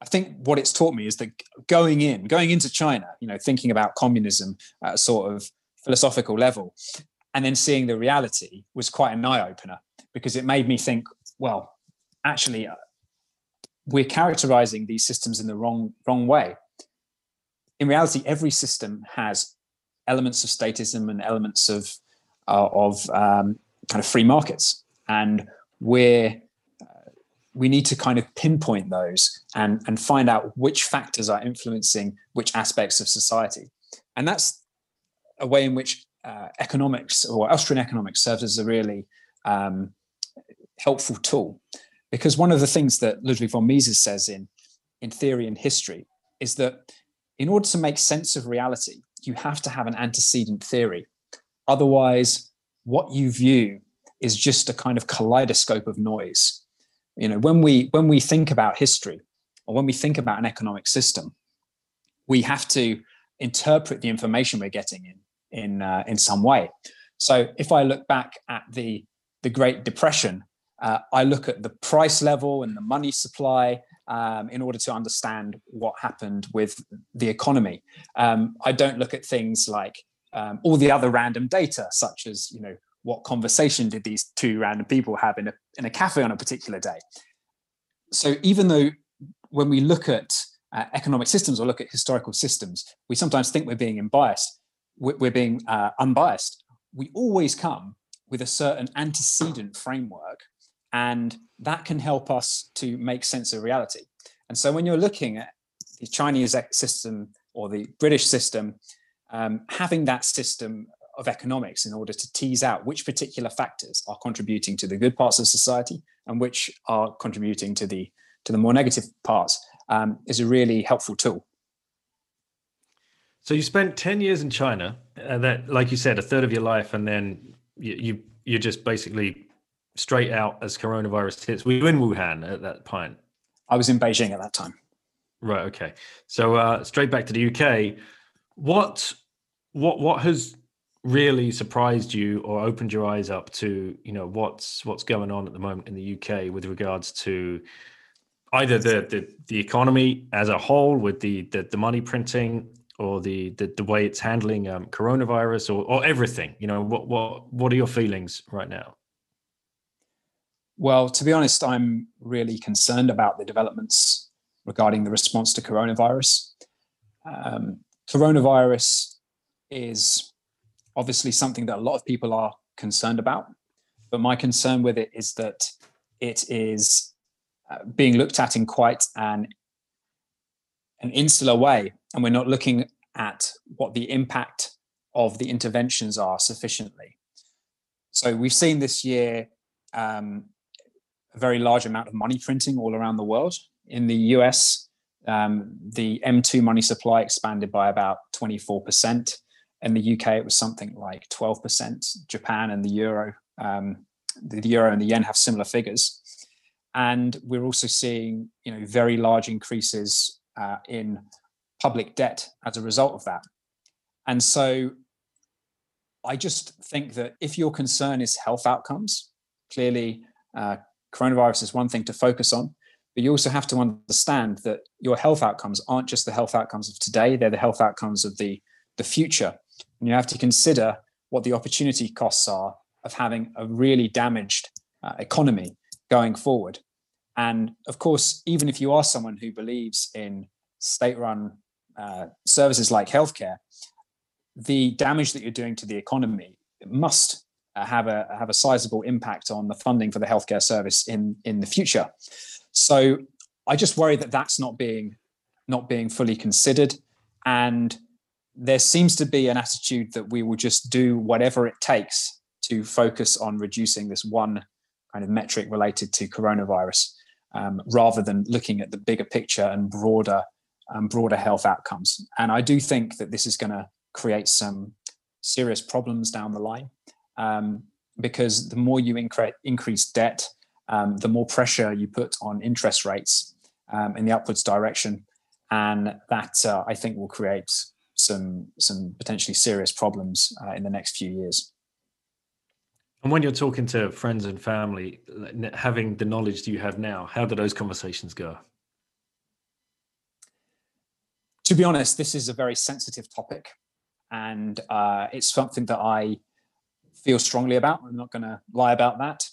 I think what it's taught me is that going in, going into China, you know, thinking about communism at a sort of philosophical level, and then seeing the reality was quite an eye opener because it made me think, well, actually, uh, we're characterizing these systems in the wrong wrong way in reality, every system has elements of statism and elements of uh, of um, kind of free markets, and we're uh, we need to kind of pinpoint those and and find out which factors are influencing which aspects of society, and that's a way in which uh, economics or Austrian economics serves as a really um, helpful tool, because one of the things that Ludwig von Mises says in in theory and history is that in order to make sense of reality, you have to have an antecedent theory. Otherwise, what you view is just a kind of kaleidoscope of noise. You know, when we when we think about history or when we think about an economic system, we have to interpret the information we're getting in in uh, in some way. So if I look back at the the Great Depression, uh, I look at the price level and the money supply um, in order to understand what happened with the economy. Um, I don't look at things like um, all the other random data, such as you know what conversation did these two random people have in a in a cafe on a particular day. So even though when we look at uh, economic systems or look at historical systems, we sometimes think we're being unbiased. We're being uh, unbiased. We always come with a certain antecedent framework, and that can help us to make sense of reality. And so when you're looking at the Chinese system or the British system, um, having that system of economics in order to tease out which particular factors are contributing to the good parts of society and which are contributing to the to the more negative parts um, is a really helpful tool. So you spent ten years in China, uh, that, like you said, a third of your life, and then you, you you're just basically straight out as coronavirus hits. Were you in Wuhan at that point? I was in Beijing at that time. Right. Okay. So uh, straight back to the UK. What what what has really surprised you or opened your eyes up to you know what's what's going on at the moment in the UK with regards to either the the, the economy as a whole with the, the the, money printing or the the, the way it's handling um, coronavirus or, or everything you know what what what are your feelings right now well to be honest i'm really concerned about the developments regarding the response to coronavirus um, coronavirus is obviously something that a lot of people are concerned about. But my concern with it is that it is uh, being looked at in quite an an insular way, and we're not looking at what the impact of the interventions are sufficiently. So we've seen this year um, a very large amount of money printing all around the world. In the US, um, the M2 money supply expanded by about 24%. In the UK, it was something like 12%. Japan and the euro, um, the, the euro and the yen have similar figures. And we're also seeing, you know, very large increases uh, in public debt as a result of that. And so I just think that if your concern is health outcomes, clearly uh, coronavirus is one thing to focus on, but you also have to understand that your health outcomes aren't just the health outcomes of today, they're the health outcomes of the, the future. And you have to consider what the opportunity costs are of having a really damaged uh, economy going forward. And of course, even if you are someone who believes in state run uh, services like healthcare, the damage that you're doing to the economy must have a have a sizable impact on the funding for the healthcare service in in the future. So I just worry that that's not being not being fully considered, and there seems to be an attitude that we will just do whatever it takes to focus on reducing this one kind of metric related to coronavirus, um, rather than looking at the bigger picture and broader um, broader health outcomes. And I do think that this is going to create some serious problems down the line, um, because the more you incre- increase debt, um, the more pressure you put on interest rates um, in the upwards direction, and that uh, I think will create some some potentially serious problems uh, in the next few years. And when you're talking to friends and family, having the knowledge that you have now, how do those conversations go? To be honest, this is a very sensitive topic, and uh, it's something that I feel strongly about. I'm not going to lie about that,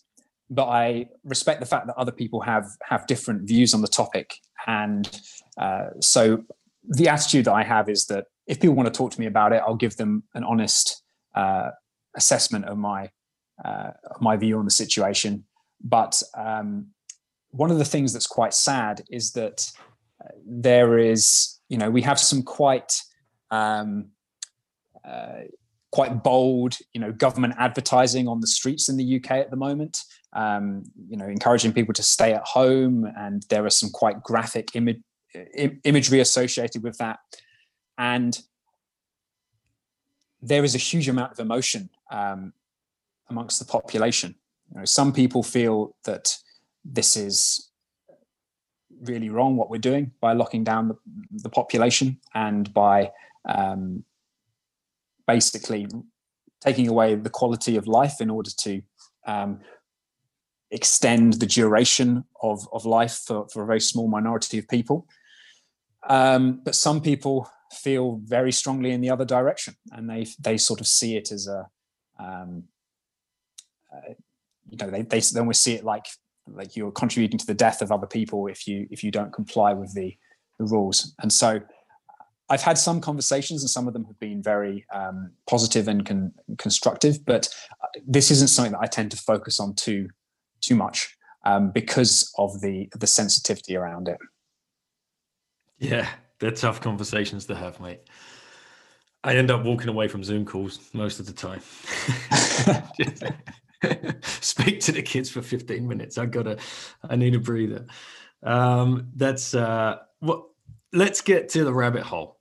but I respect the fact that other people have have different views on the topic, and uh, so the attitude that I have is that if people want to talk to me about it, I'll give them an honest uh, assessment of my uh, of my view on the situation. But um, one of the things that's quite sad is that uh, there is, you know, we have some quite um, uh, quite bold, you know, government advertising on the streets in the UK at the moment. Um, you know, encouraging people to stay at home, and there are some quite graphic Im- imagery associated with that and there is a huge amount of emotion um, amongst the population You know, some people feel that this is really wrong what we're doing by locking down the, the population and by um, basically taking away the quality of life in order to um, extend the duration of, of life for, for a very small minority of people. Um, but some people feel very strongly in the other direction and they they sort of see it as a um, uh, you know they, they then we see it like like you're contributing to the death of other people if you if you don't comply with the the rules and so I've had some conversations, and some of them have been very um, positive and con- constructive. But uh, this isn't something that I tend to focus on too too much um, because of the the sensitivity around it. Yeah, they're tough conversations to have, mate. I end up walking away from Zoom calls most of the time. Speak to the kids for 15 minutes. I gotta, I need a breather. Um, that's uh, what. Let's get to the rabbit hole.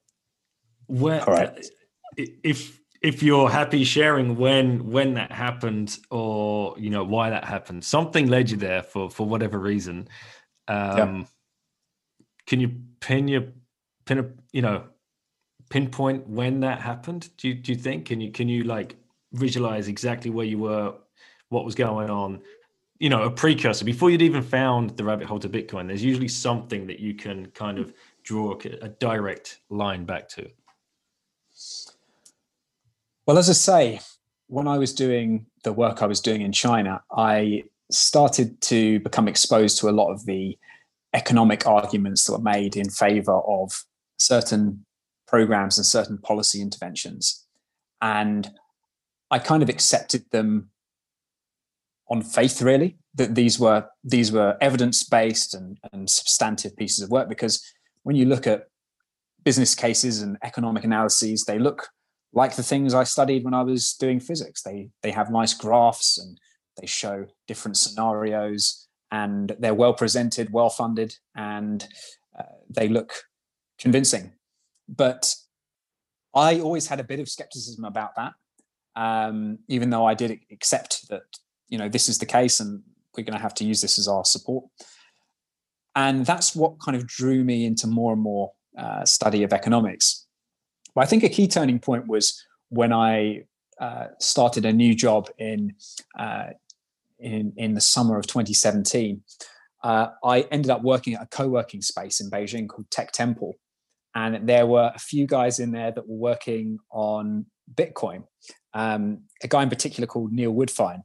Where, All right. if if you're happy sharing when when that happened or you know why that happened, something led you there for for whatever reason. Um, Yeah. Can you pin your pin a you know pinpoint when that happened? Do you do you think? Can you can you like visualize exactly where you were, what was going on? You know, a precursor before you'd even found the rabbit hole to Bitcoin. There's usually something that you can kind of draw a, a direct line back to. Well, as I say, when I was doing the work I was doing in China, I started to become exposed to a lot of the economic arguments that were made in favor of certain programs and certain policy interventions. And I kind of accepted them on faith, really, that these were these were evidence-based and, and substantive pieces of work. Because when you look at business cases and economic analyses, they look like the things I studied when I was doing physics. They they have nice graphs and they show different scenarios and they're well presented, well funded, and uh, they look convincing. But I always had a bit of skepticism about that, um, even though I did accept that you know this is the case and we're going to have to use this as our support. And that's what kind of drew me into more and more uh, study of economics. But I think a key turning point was when I uh, started a new job in uh, in in the summer of 2017. Uh, I ended up working at a co-working space in Beijing called Tech Temple, and there were a few guys in there that were working on Bitcoin. Um, a guy in particular called Neil Woodfine,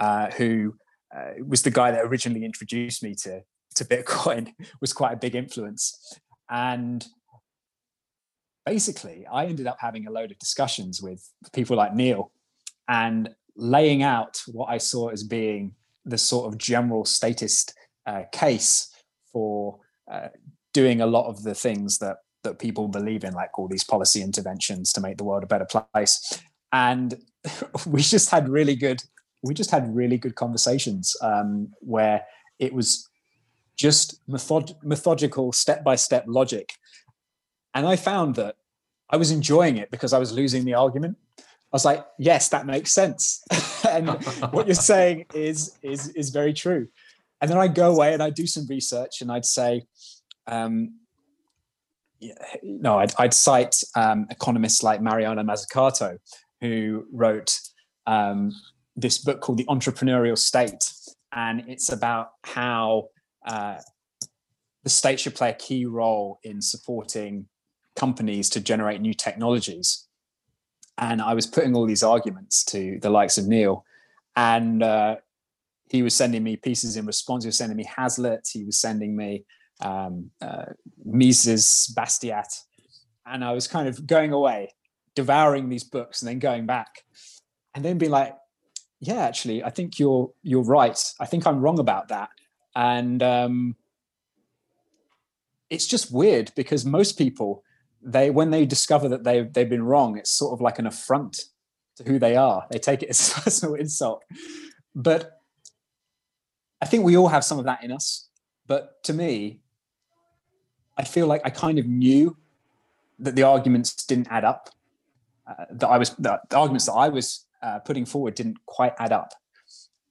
uh, who uh, was the guy that originally introduced me to to Bitcoin, was quite a big influence, and basically, I ended up having a load of discussions with people like Neil and laying out what I saw as being the sort of general statist uh, case for uh, doing a lot of the things that that people believe in, like all these policy interventions to make the world a better place. And we just had really good, we just had really good conversations um, where it was just method- methodical, step by step logic and I found that I was enjoying it because I was losing the argument. I was like, yes, that makes sense. and what you're saying is is is very true. And then I'd go away and I'd do some research and I'd say, um, no, I'd, I'd cite um, economists like Mariana Mazzucato, who wrote um, this book called The Entrepreneurial State. And it's about how uh, the state should play a key role in supporting companies to generate new technologies. And I was putting all these arguments to the likes of Neil, and uh, he was sending me pieces in response. He was sending me Hazlitt. He was sending me um, uh, Mises, Bastiat, and I was kind of going away, devouring these books, and then going back, and then being like, "Yeah, actually, I think you're you're right. I think I'm wrong about that." And um, it's just weird because most people they when they discover that they they've been wrong, it's sort of like an affront to who they are. They take it as a personal insult. But I think we all have some of that in us. But to me, I feel like I kind of knew that the arguments didn't add up. Uh, that I was that the arguments that I was uh, putting forward didn't quite add up,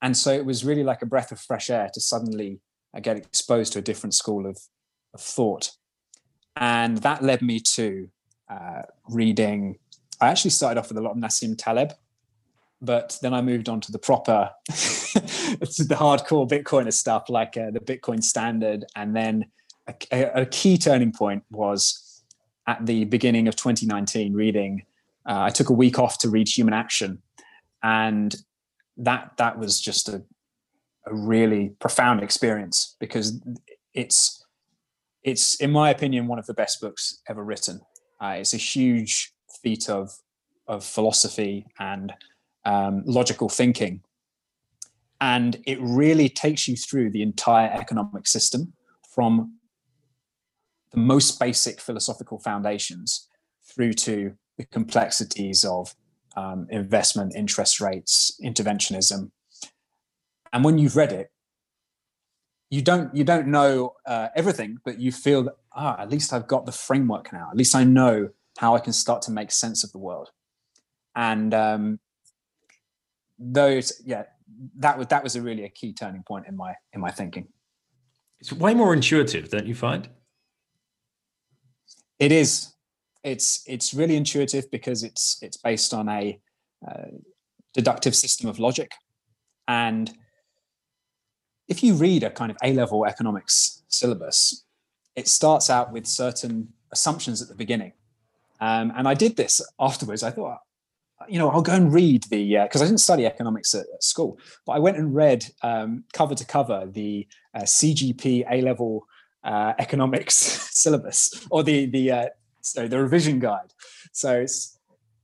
and so it was really like a breath of fresh air to suddenly uh, get exposed to a different school of, of thought. And that led me to uh, reading. I actually started off with a lot of Nassim Taleb, but then I moved on to the proper, the hardcore Bitcoiner stuff like uh, the Bitcoin Standard. And then a, a, key turning point was at the beginning of 2019, reading. Uh, I took a week off to read Human Action, and that that was just a, a really profound experience because it's it's in my opinion one of the best books ever written. Uh, it's a huge feat of of philosophy and um, logical thinking. And it really takes you through the entire economic system from the most basic philosophical foundations through to the complexities of um, investment, interest rates, interventionism. And when you've read it, you don't you don't know uh, everything, but you feel that ah, at least I've got the framework now. At least I know how I can start to make sense of the world. And um, those yeah that was that was a really a key turning point in my in my thinking it's way more intuitive don't you find it is it's it's really intuitive because it's it's based on a uh, deductive system of logic and if you read a kind of a level economics syllabus it starts out with certain assumptions at the beginning um, and i did this afterwards i thought you know, I'll go and read the because uh, I didn't study economics at, at, school, but I went and read um, cover to cover the uh, CGP A level uh, economics syllabus or the the uh, so the revision guide. So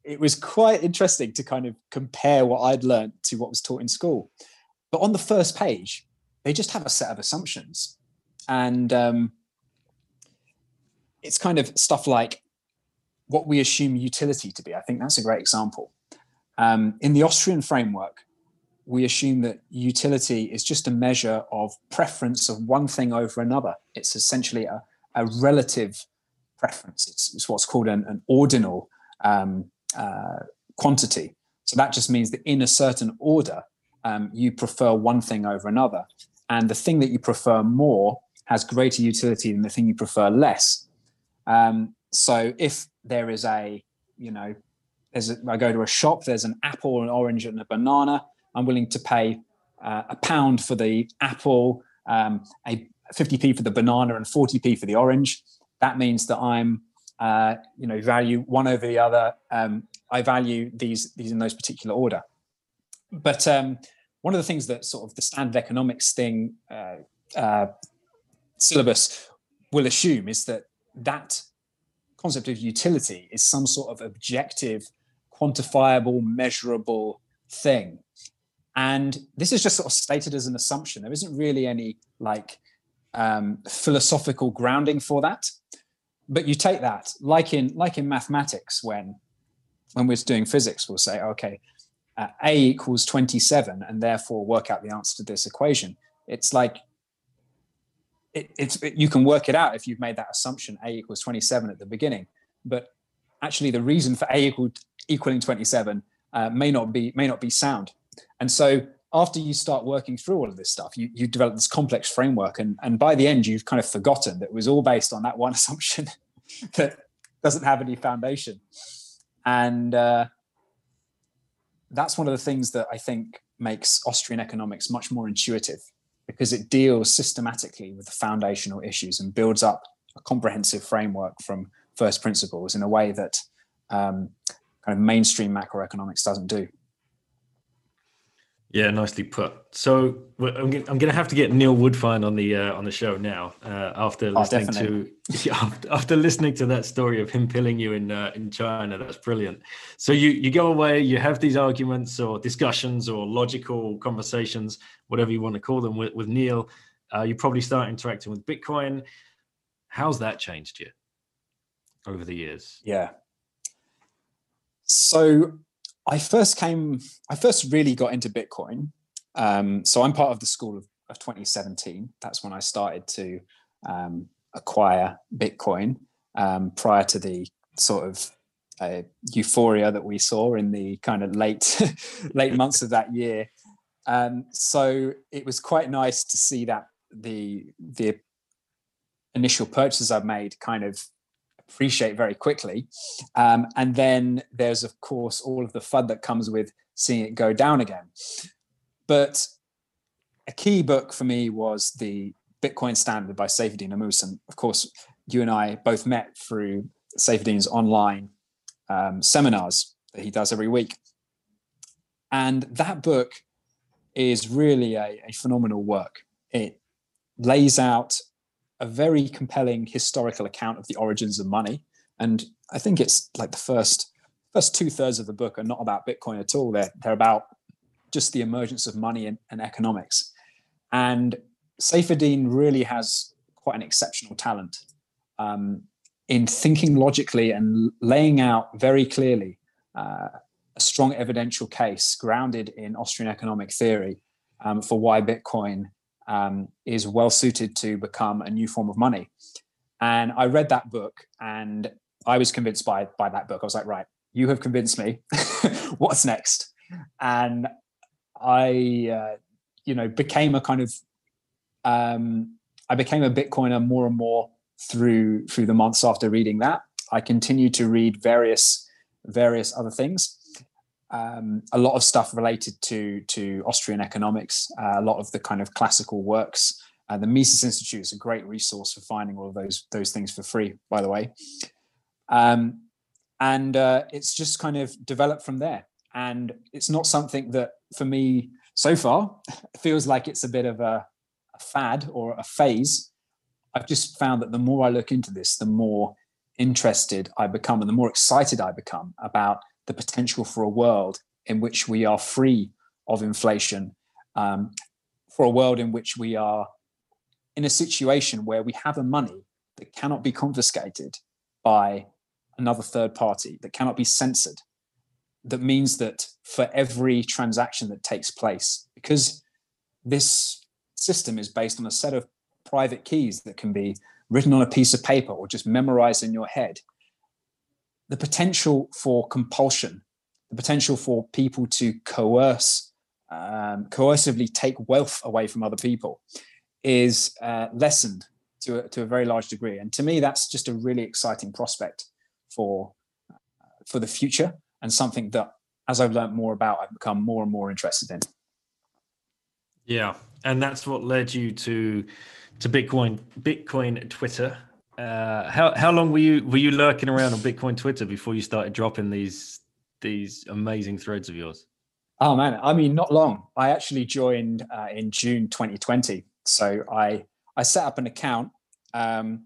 it was quite interesting to kind of compare what I'd learned to what was taught in school. But on the first page, they just have a set of assumptions, and um, it's kind of stuff like what we assume utility to be. I think that's a great example. Um, in the Austrian framework, we assume that utility is just a measure of preference of one thing over another. It's essentially a, a relative preference. It's, it's, what's called an, an ordinal um, uh, quantity. So that just means that in a certain order, um, you prefer one thing over another. And the thing that you prefer more has greater utility than the thing you prefer less. Um, so if there is a, you know, there's a, I go to a shop, there's an apple, an orange, and a banana. I'm willing to pay uh, a pound for the apple, um, a 50p for the banana, and 40p for the orange. That means that I'm, uh, you know, value one over the other. Um, I value these these in those particular order. But um, one of the things that sort of the standard economics thing uh, uh syllabus will assume is that that concept of utility is some sort of objective, quantifiable, measurable thing. And this is just sort of stated as an assumption. There isn't really any like um, philosophical grounding for that. But you take that, like in like in mathematics, when when we're doing physics, we'll say, okay, uh, a equals 27, and therefore work out the answer to this equation. It's like it, it's it, you can work it out if you've made that assumption a equals 27 at the beginning. But actually the reason for a equal, equaling 27 uh, may not be may not be sound. And so after you start working through all of this stuff you, you develop this complex framework and, and by the end you've kind of forgotten that it was all based on that one assumption that doesn't have any foundation. And uh, that's one of the things that i think makes austrian economics much more intuitive because it deals systematically with the foundational issues and builds up a comprehensive framework from first principles in a way that um, kind of mainstream macroeconomics doesn't do. Yeah, nicely put. So I'm, going to have to get Neil Woodfine on the uh, on the show now uh, after oh, listening to after, after, listening to that story of him pilling you in uh, in China. That's brilliant. So you you go away, you have these arguments or discussions or logical conversations, whatever you want to call them, with, with Neil. Uh, you probably start interacting with Bitcoin. How's that changed you over the years? Yeah. So I first came, I first really got into Bitcoin. Um, so I'm part of the school of, of 2017. That's when I started to um, acquire Bitcoin um, prior to the sort of uh, euphoria that we saw in the kind of late late months of that year. Um, so it was quite nice to see that the the initial purchases I've made kind of appreciate very quickly. Um, and then there's of course all of the fun that comes with seeing it go down again. But a key book for me was the Bitcoin Standard by Saifedean Ammous. And of course, you and I both met through Saifedean's online um, seminars that he does every week. And that book is really a, a phenomenal work. It lays out a very compelling historical account of the origins of money. And I think it's like the first first two thirds of the book are not about Bitcoin at all. They're they're about just the emergence of money and, and economics. And Saifedean really has quite an exceptional talent um, in thinking logically and laying out very clearly uh, a strong evidential case grounded in Austrian economic theory um, for why Bitcoin um, is well suited to become a new form of money. And I read that book and I was convinced by, by that book. I was like, right, you have convinced me. What's next? And I, uh, you know, became a kind of, um, I became a Bitcoiner more and more through through the months after reading that. I continued to read various various other things. Um, a lot of stuff related to to Austrian economics, uh, a lot of the kind of classical works. Uh, the Mises Institute is a great resource for finding all of those those things for free, by the way. Um, and uh, it's just kind of developed from there. And it's not something that, for me, so far, feels like it's a bit of a, a fad or a phase. I've just found that the more I look into this, the more interested I become and the more excited I become about the potential for a world in which we are free of inflation, um, for a world in which we are in a situation where we have a money that cannot be confiscated by another third party, that cannot be censored. That means that for every transaction that takes place, because this system is based on a set of private keys that can be written on a piece of paper or just memorized in your head, the potential for compulsion, the potential for people to coerce, um, coercively take wealth away from other people is uh, lessened to a, to a very large degree. And to me, that's just a really exciting prospect for uh, for the future and something that as I've learned more about, I've become more and more interested in. Yeah, and that's what led you to to Bitcoin Bitcoin Twitter. Uh, how how long were you were you lurking around on Bitcoin Twitter before you started dropping these these amazing threads of yours? Oh man, I mean, not long. I actually joined uh, in June 2020, so I I set up an account um,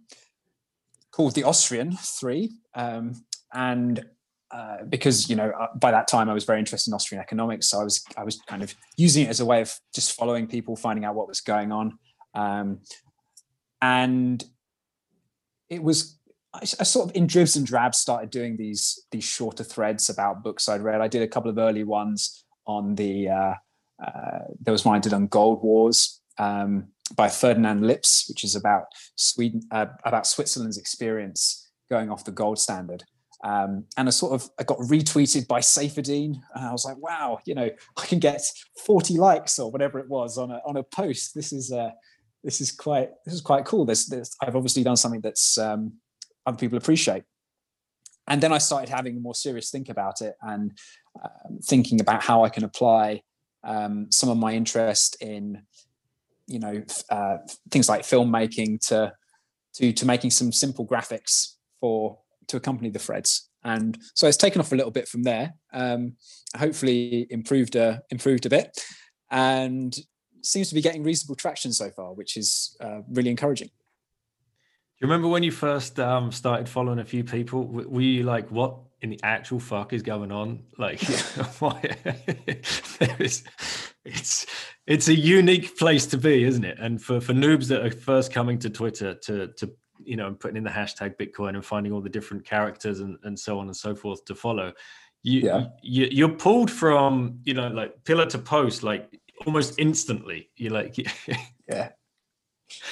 called the Austrian Three, um, and uh, because you know uh, by that time I was very interested in Austrian economics, so I was I was kind of using it as a way of just following people, finding out what was going on. Um, and it was I, I, sort of in dribs and drabs started doing these these shorter threads about books I'd read. I did a couple of early ones on the uh, uh, there was one I did on Gold Wars um, by Ferdinand Lips, which is about Sweden uh, about Switzerland's experience going off the gold standard. Um, and I sort of I got retweeted by Saifedean, and I was like, wow, you know, I can get 40 likes or whatever it was on a on a post. This is uh, this is quite this is quite cool. This, this I've obviously done something that's um, other people appreciate. And then I started having a more serious think about it and um, thinking about how I can apply um, some of my interest in, you know, uh, things like filmmaking to to to making some simple graphics for to accompany the threads. And so it's taken off a little bit from there. Um, hopefully improved a improved a bit, and seems to be getting reasonable traction so far, which is uh, really encouraging. Do you remember when you first um, started following a few people? Were you like, "What in the actual fuck is going on?" Like, there is, it's it's a unique place to be, isn't it? And for for noobs that are first coming to Twitter to to you know and putting in the hashtag Bitcoin and finding all the different characters and, and so on and so forth to follow, you, yeah. you you're pulled from you know like pillar to post like almost instantly. You're like, yeah,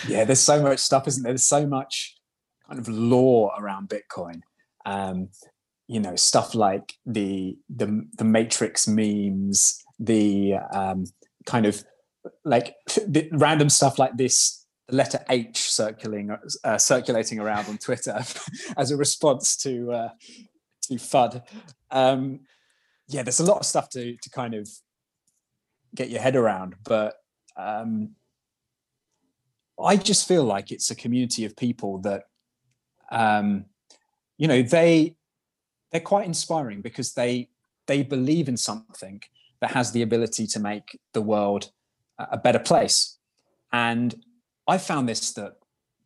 yeah. There's so much stuff, isn't there? There's so much kind of lore around Bitcoin. Um, you know, stuff like the the the Matrix memes, the um, kind of like the random stuff like this the letter H circulating uh, circulating around on Twitter as a response to uh, to FUD. Um, yeah, there's a lot of stuff to to kind of get your head around, but um, I just feel like it's a community of people that um, you know they they're quite inspiring because they they believe in something that has the ability to make the world a better place. And I found this that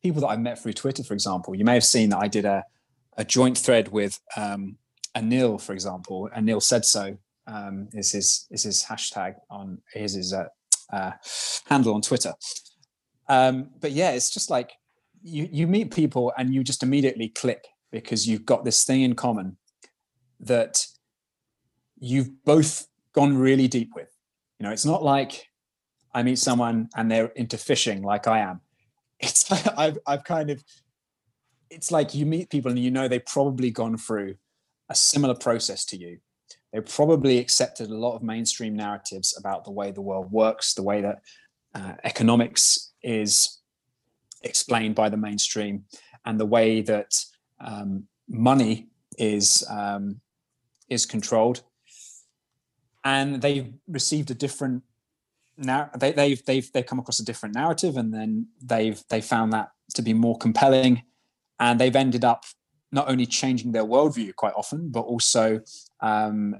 people that I met through Twitter, for example, you may have seen that I did a, a joint thread with um, Anil, for example. Anil said so um, is his is his hashtag on his his uh, uh, handle on Twitter. Um, but yeah, it's just like you you meet people and you just immediately click because you've got this thing in common that you've both gone really deep with. You know, it's not like I meet someone and they're into fishing like I am. It's I've I've kind of it's like you meet people and you know they've probably gone through a similar process to you. They probably accepted a lot of mainstream narratives about the way the world works, the way that uh, economics is explained by the mainstream, and the way that um, money is um, is controlled. And they've received a different now they, they've they've they've come across a different narrative and then they've they found that to be more compelling and they've ended up not only changing their worldview quite often but also um,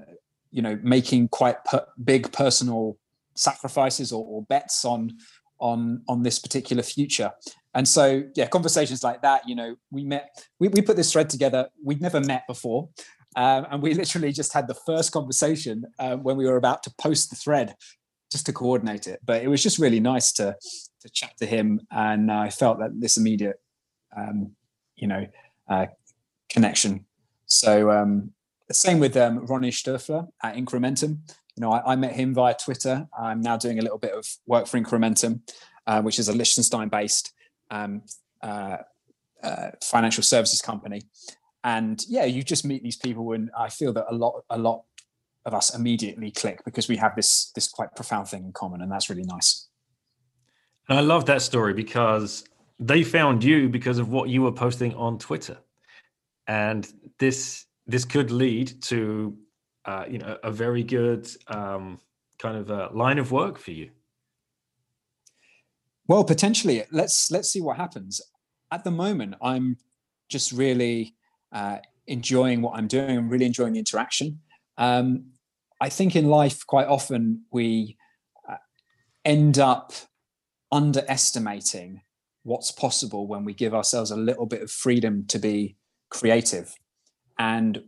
you know making quite per- big personal sacrifices or, or, bets on on on this particular future and so yeah conversations like that you know we met we, we put this thread together we'd never met before um, and we literally just had the first conversation uh, when we were about to post the thread just to coordinate it. But it was just really nice to to chat to him, and I felt that this immediate, um, you know, uh, connection. So um, same with um, Ronnie Stoeferle at Incrementum. You know, I, I, met him via Twitter. I'm now doing a little bit of work for Incrementum, uh, which is a Liechtenstein-based um, uh, uh, financial services company. And yeah, you just meet these people, and I feel that a lot, a lot of us immediately click because we have this this quite profound thing in common, and that's really nice. And I love that story because they found you because of what you were posting on Twitter, and this this could lead to uh, you know a very good um, kind of a line of work for you. Well, potentially. Let's let's see what happens. At the moment, I'm just really uh, enjoying what I'm doing. I'm really enjoying the interaction. Um, I think in life, quite often we uh, end up underestimating what's possible when we give ourselves a little bit of freedom to be creative. And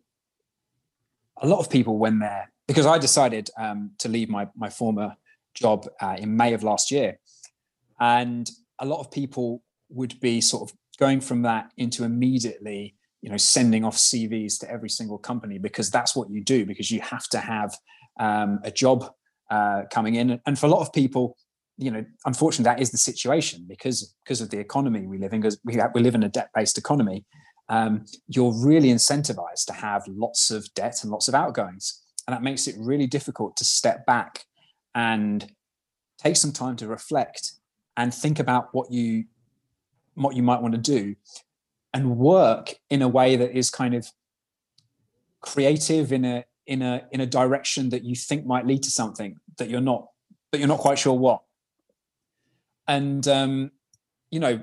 a lot of people, when they're because I decided um, to leave my my former job uh, in May of last year, and a lot of people would be sort of going from that into immediately you know sending off cvs to every single company because that's what you do because you have to have um, a job uh, coming in. And for a lot of people you know unfortunately that is the situation because because of the economy we live in because we, we live in a debt-based economy um, you're really incentivized to have lots of debt and lots of outgoings. And that makes it really difficult to step back and take some time to reflect and think about what you what you might want to do and work in a way that is kind of creative in a in a in a direction that you think might lead to something that you're not but you're not quite sure what. And um you know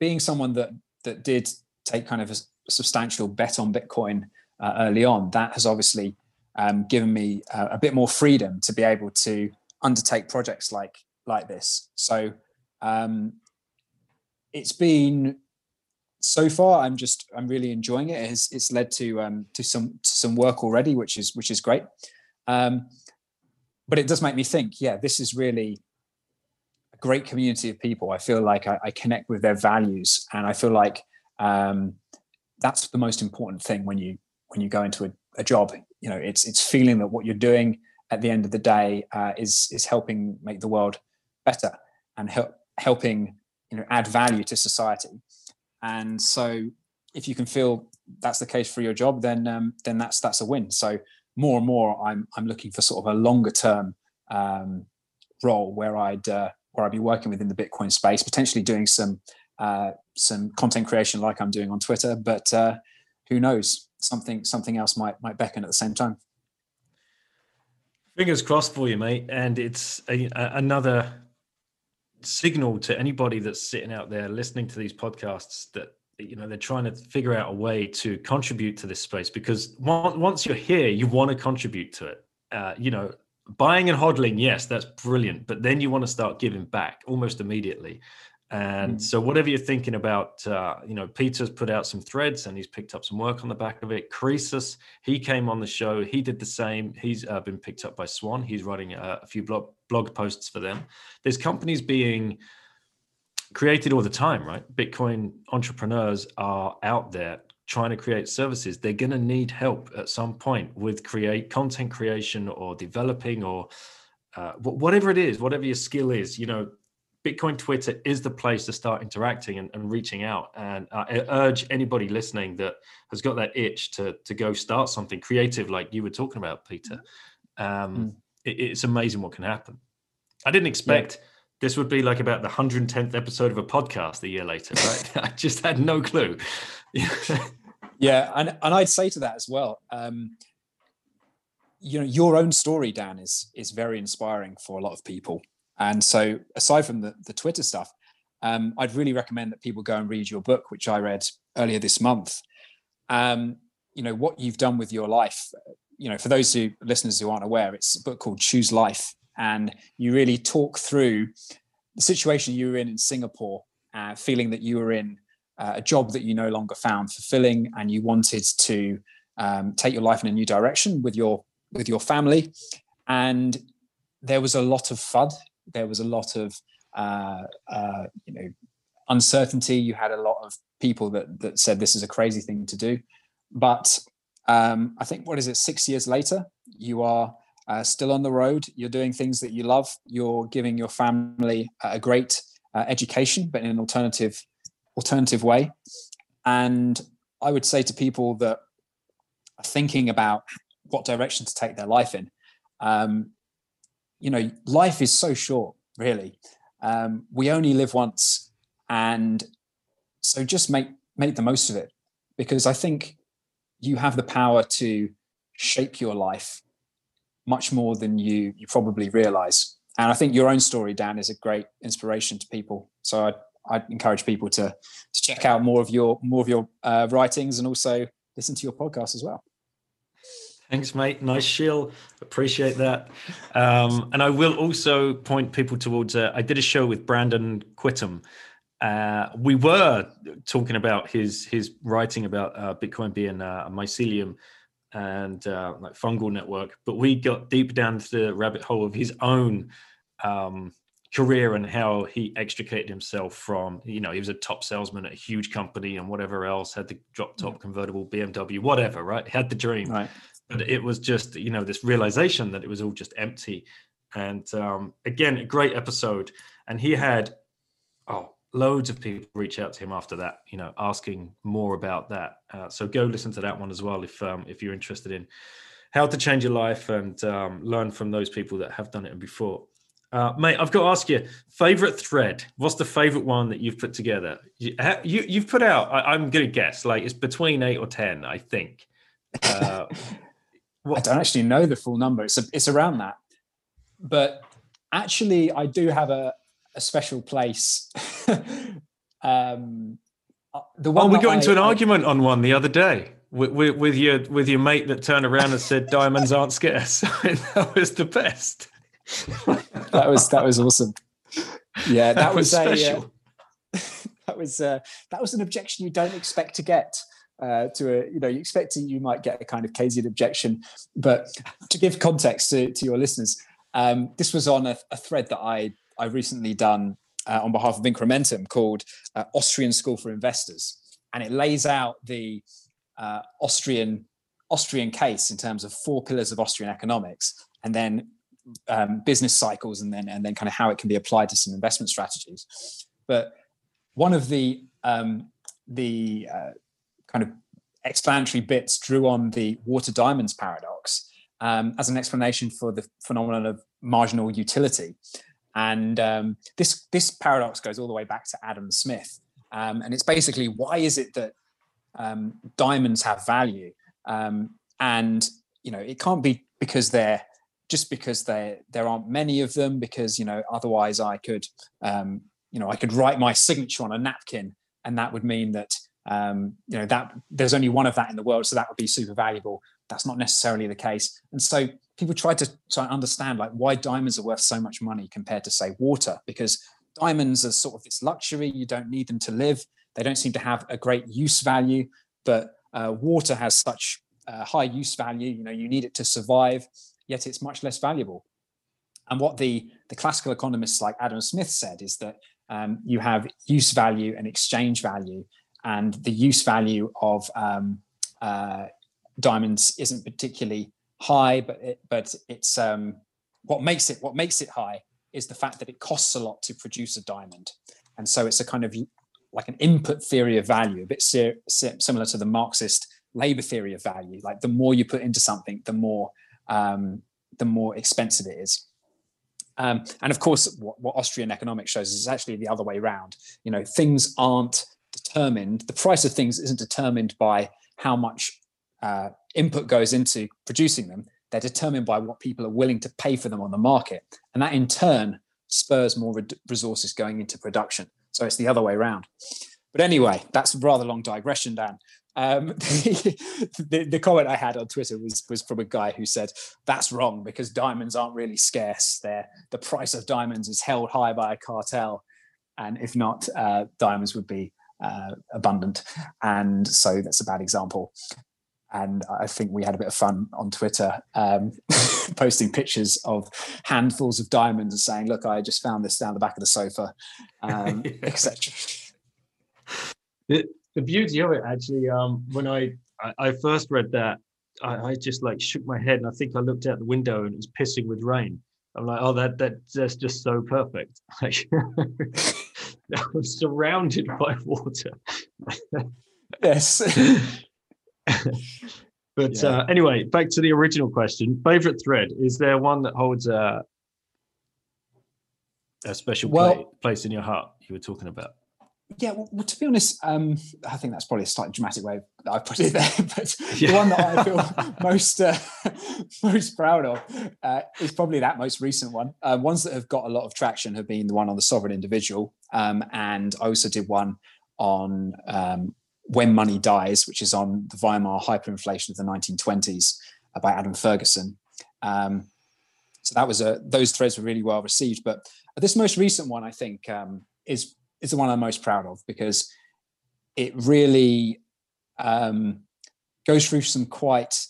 being someone that that did take kind of a, substantial bet on bitcoin uh, early on. That has obviously um, given me uh, a bit more freedom to be able to undertake projects like like this. So um it's been so far i'm just i'm really enjoying it. It's, it's led to um to some to some work already which is which is great. Um but it does make me think yeah this is really a great community of people. I feel like i, I connect with their values and i feel like um that's the most important thing when you when you go into a, a job you know it's it's feeling that what you're doing at the end of the day uh, is is helping make the world better and help helping you know add value to society and so if you can feel that's the case for your job, then um, then that's that's a win. So more and more, I'm I'm looking for sort of a longer term um, role where I'd uh, where I'd be working within the Bitcoin space, potentially doing some uh, some content creation like I'm doing on Twitter. But uh, who knows? Something something else might might beckon at the same time. Fingers crossed for you, mate. And it's a, a, another signal to anybody that's sitting out there listening to these podcasts that you know they're trying to figure out a way to contribute to this space because once you're here you want to contribute to it uh, you know buying and hodling yes that's brilliant but then you want to start giving back almost immediately and mm. so, whatever you're thinking about, uh, you know, Peter's put out some threads and he's picked up some work on the back of it. Croesus, he came on the show. He did the same. He's uh, been picked up by Swan. He's writing a, a few blog, blog posts for them. There's companies being created all the time, right? Bitcoin entrepreneurs are out there trying to create services. They're going to need help at some point with create content creation or developing or uh, whatever it is, whatever your skill is. You know, Bitcoin Twitter is the place to start interacting and, and reaching out. And I urge anybody listening that has got that itch to to go start something creative, like you were talking about, Peter. Um, mm. it, it's amazing what can happen. I didn't expect yeah. this would be like about the 110th episode of a podcast a year later. Right? I just had no clue. yeah, and and I'd say to that as well. Um, you know, your own story, Dan, is is very inspiring for a lot of people and so, aside from the, the Twitter stuff, um, I'd really recommend that people go and read your book, which I read earlier this month. Um, you know what you've done with your life. You know, for those who listeners who aren't aware, it's a book called Choose Life, and you really talk through the situation you were in in Singapore, uh, feeling that you were in uh, a job that you no longer found fulfilling, and you wanted to um, take your life in a new direction with your with your family, and there was a lot of FUD there was a lot of uh, uh, you know uncertainty. You had a lot of people that that said this is a crazy thing to do, but um, I think what is it? Six years later, you are uh, still on the road. You're doing things that you love. You're giving your family a great uh, education, but in an alternative alternative way. And I would say to people that are thinking about what direction to take their life in, um, you know, life is so short, really. Um, we only live once, and so just make make the most of it, because I think you have the power to shape your life much more than you you probably realize. And I think your own story, Dan, is a great inspiration to people. So I I encourage people to to check out more of your more of your uh, writings and also listen to your podcast as well. Thanks, mate. Nice shill. Appreciate that. Um, and I will also point people towards. Uh, I did a show with Brandon Quittem. Uh, we were talking about his his writing about uh, Bitcoin being uh, a mycelium and uh, like fungal network, but we got deep down to the rabbit hole of his own um, career and how he extricated himself from. You know, he was a top salesman at a huge company and whatever else, had the drop top convertible BMW, whatever. Right, had the dream. Right but it was just you know this realization that it was all just empty and um, again a great episode and he had oh loads of people reach out to him after that you know asking more about that uh, so go listen to that one as well if um, if you're interested in how to change your life and um, learn from those people that have done it before uh, mate, I've got to ask you, favorite thread. What's the favorite one that you've put together? You, you have put out. I, am gonna guess like it's between eight or ten, I think. Uh, I don't actually know the full number. It's a, it's around that, but actually, I do have a, a special place. um, uh, the one oh, we got I, into an I, argument on one the other day with, with, with, your with your mate that turned around and said diamonds aren't scarce. that was the best. that was that was awesome. Yeah, that, that was, was, a uh, that was uh, that was an objection you don't expect to get uh, to a you know you expect you might get a kind of Keynesian objection, but to give context to, to your listeners, um, this was on a, a, thread that I I recently done uh, on behalf of Incrementum called uh, Austrian School for Investors, and it lays out the uh, Austrian Austrian case in terms of four pillars of Austrian economics, and then um, business cycles, and then and then kind of how it can be applied to some investment strategies. But one of the um, the uh, kind of explanatory bits drew on the water diamonds paradox um, as an explanation for the phenomenon of marginal utility. And um, this this paradox goes all the way back to Adam Smith, um, and it's basically why is it that um, diamonds have value? Um, and you know, it can't be because they're just because there there aren't many of them. Because you know, otherwise I could um, you know I could write my signature on a napkin, and that would mean that um, you know that there's only one of that in the world, so that would be super valuable. That's not necessarily the case, and so people try to try and understand like why diamonds are worth so much money compared to say water, because diamonds are sort of this luxury. You don't need them to live. They don't seem to have a great use value, but uh, water has such uh, high use value. You know, you need it to survive, yet it's much less valuable. And what the the classical economists like Adam Smith said is that um, you have use value and exchange value, and the use value of um, uh, diamonds isn't particularly high, but it, but it's um, what makes it what makes it high is the fact that it costs a lot to produce a diamond, and so it's a kind of like an input theory of value, a bit similar to the Marxist labor theory of value. Like the more you put into something, the more um, the more expensive it is. Um, and of course, what, what, Austrian economics shows is actually the other way around. You know, things aren't determined. The price of things isn't determined by how much uh, input goes into producing them. They're determined by what people are willing to pay for them on the market, and that in turn spurs more re- resources going into production. So it's the other way around. But anyway, that's a rather long digression, Dan. Um, the, the, comment I had on Twitter was was from a guy who said that's wrong because diamonds aren't really scarce. They're, the price of diamonds is held high by a cartel, and if not, uh, diamonds would be uh, abundant. And so that's a bad example. And I think we had a bit of fun on Twitter, um, posting pictures of handfuls of diamonds and saying, "Look, I just found this down the back of the sofa," um, etc the beauty of it actually um when i i, I first read that I, I, just like shook my head and i think i looked out the window and it was pissing with rain i'm like oh that that that's just so perfect i was surrounded by water yes but yeah. uh, anyway back to the original question favorite thread is there one that holds a a special well, play, place in your heart you were talking about yeah, well, to be honest, um, I think that's probably a slightly dramatic way I put it there. But yeah. the one that I feel most uh, most proud of uh, is probably that most recent one. Uh, ones that have got a lot of traction have been the one on the sovereign individual, um, and I also did one on um, when money dies, which is on the Weimar hyperinflation of the 1920s uh, by Adam Ferguson. Um, so that was a those threads were really well received. But this most recent one, I think, um, is is the one I'm most proud of because it really um, goes through some quite.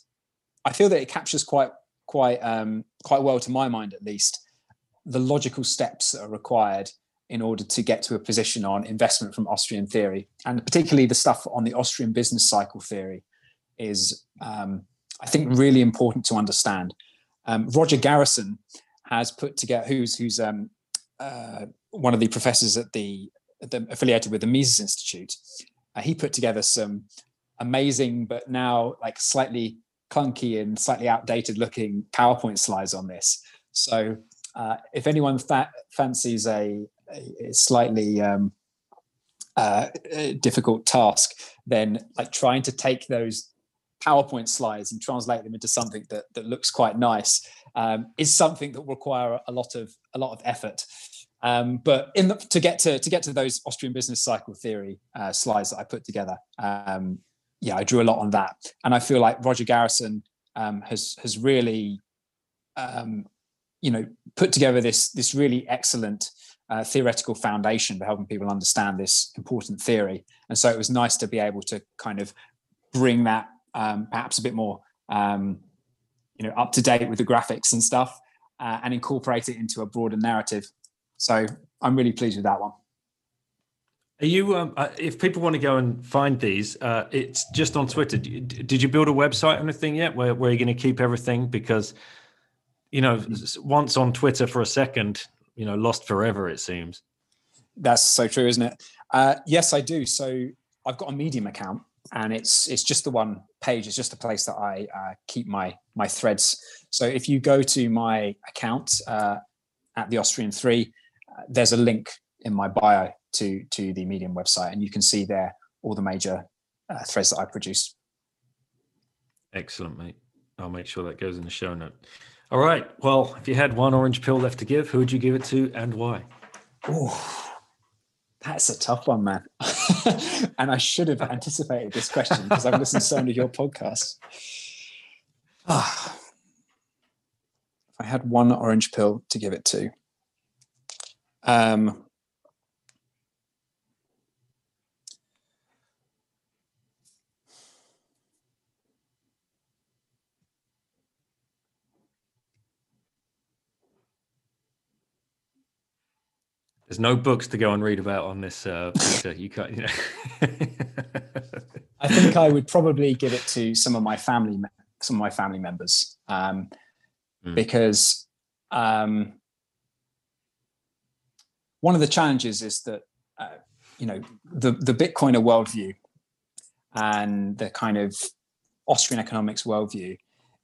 I feel that it captures quite quite um, quite well, to my mind at least, the logical steps that are required in order to get to a position on investment from Austrian theory, and particularly the stuff on the Austrian business cycle theory is, um, I think, really important to understand. Um, Roger Garrison has put together, who's who's um, uh, one of the professors at the the, affiliated with the Mises Institute. Uh, he put together some amazing, but now like slightly clunky and slightly outdated looking PowerPoint slides on this. So uh, if anyone fa- fancies a, a slightly um, uh, difficult task, then like trying to take those PowerPoint slides and translate them into something that, that looks quite nice um, is something that will require a lot of a lot of effort. Um, but in the, to get to to get to those Austrian business cycle theory uh, slides that I put together, um, yeah, I drew a lot on that, and I feel like Roger Garrison um, has has really, um, you know, put together this this really excellent uh, theoretical foundation for helping people understand this important theory. And so it was nice to be able to kind of bring that um, perhaps a bit more, um, you know, up to date with the graphics and stuff, uh, and incorporate it into a broader narrative so I'm really pleased with that one. Are you? Um, uh, if people want to go and find these, uh, it's just on Twitter. Did you build a website or anything yet? Where where you're going to keep everything? Because you know, once on Twitter for a second, you know, lost forever. It seems. That's so true, isn't it? Uh, yes, I do. So I've got a Medium account, and it's it's just the one page. It's just a place that I uh, keep my my threads. So if you go to my account, uh, at the Austrian Three. Uh, there's a link in my bio to to the Medium website, and you can see there all the major uh, threads that I produce. Excellent, mate. I'll make sure that goes in the show note. All right. Well, if you had one orange pill left to give, who would you give it to and why? Oh, that's a tough one, man. and I should have anticipated this question because I've listened to so many of your podcasts. Ah, if I had one orange pill to give it to, um, There's no books to go and read about on this, uh, Peter. You can't. You know. I think I would probably give it to some of my family, some of my family members, um, mm. because um, one of the challenges is that uh, you know the the Bitcoiner worldview and the kind of Austrian economics worldview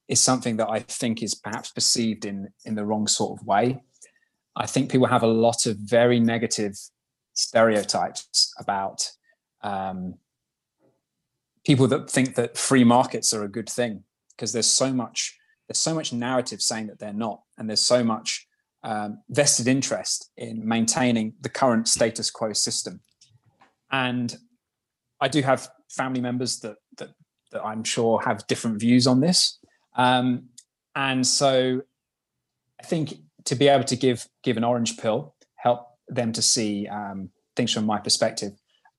is something that I think is perhaps perceived in in the wrong sort of way. I think people have a lot of very negative stereotypes about um, people that think that free markets are a good thing because there's so much there's so much narrative saying that they're not, and there's so much um, vested interest in maintaining the current status quo system. And I do have family members that that, that I'm sure have different views on this, um, and so I think to be able to give give an orange pill, help them to see um, things from my perspective,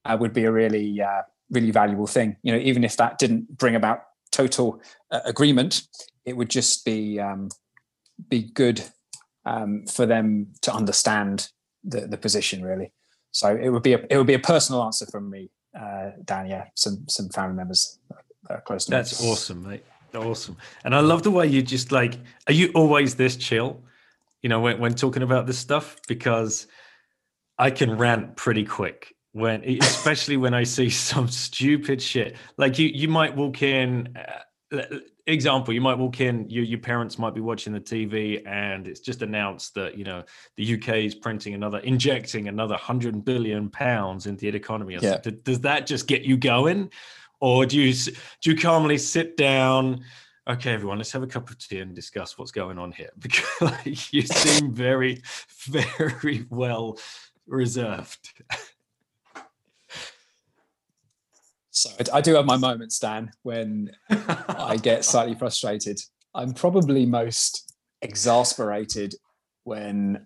uh, would be a really uh, really valuable thing. You know, even if that didn't bring about total uh, agreement, it would just be um, be good um, for them to understand the the position really. So it would be a it would be a personal answer from me, uh, Dan. Yeah, some some family members close to That's me. awesome, mate. Awesome. And I love the way you just like, are you always this chill? You know, when, when talking about this stuff because I can rant pretty quick when, especially when I see some stupid shit. Like you, you might walk in. Uh, example, you might walk in. Your your parents might be watching the TV, and it's just announced that you know the UK is printing another, injecting another hundred billion pounds into the economy. yeah. Does that just get you going, or do you do you calmly sit down? Okay, everyone, let's have a cup of tea and discuss what's going on here because like, you seem very, very well reserved. So I do have my moments, Dan, when I get slightly frustrated. I'm probably most exasperated when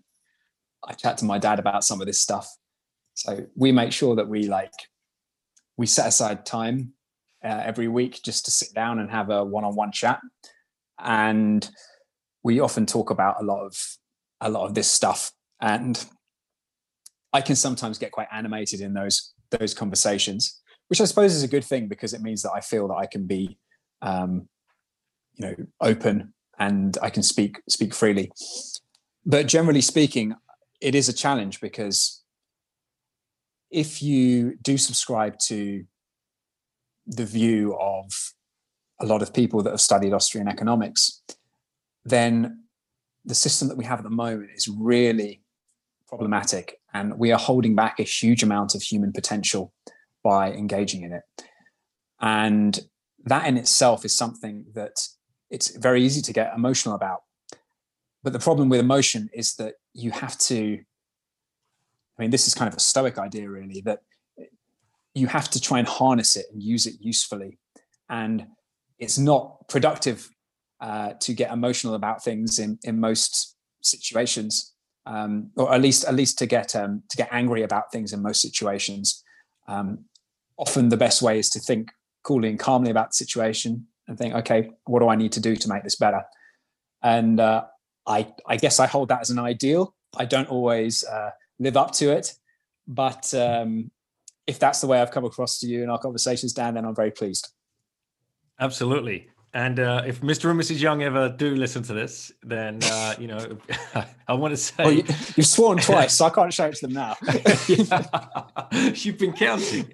I chat to my dad about some of this stuff. So we make sure that we like we set aside time uh, every week just to sit down and have a one-on-one chat. And we often talk about a lot of a lot of this stuff. And i can sometimes get quite animated in those those conversations which i suppose is a good thing because it means that i feel that i can be um, you know open and i can speak speak freely. But generally speaking it is a challenge because if you do subscribe to the view of a lot of people that have studied Austrian economics, then the system that we have at the moment is really problematic. And we are holding back a huge amount of human potential by engaging in it. And that in itself is something that it's very easy to get emotional about. But the problem with emotion is that you have to, I mean, this is kind of a stoic idea, really, that you have to try and harness it and use it usefully. And it's not productive uh, to get emotional about things in, in most situations, um, or at least at least to get um, to get angry about things in most situations. Um, often, the best way is to think coolly and calmly about the situation and think, okay, what do I need to do to make this better? And uh, I, I guess I hold that as an ideal. I don't always uh, live up to it, but um, if that's the way I've come across to you in our conversations, Dan, then I'm very pleased. Absolutely. And uh, if Mr. and Mrs. Young ever do listen to this, then uh, you know I want to say well, you, have sworn twice, so I can't show it to them now. You've been counting.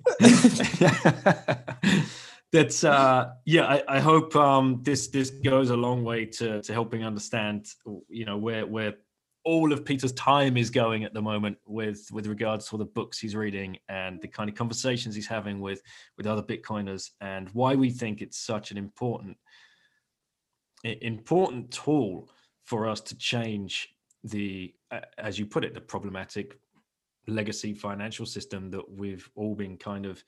That's uh, yeah. I, I hope um, this this goes a long way to to helping understand you know where where all of Peter's time is going at the moment with with regards to the books he's reading and the kind of conversations he's having with with other Bitcoiners and why we think it's such an important important tool for us to change the as you put it the problematic legacy financial system that we've all been kind of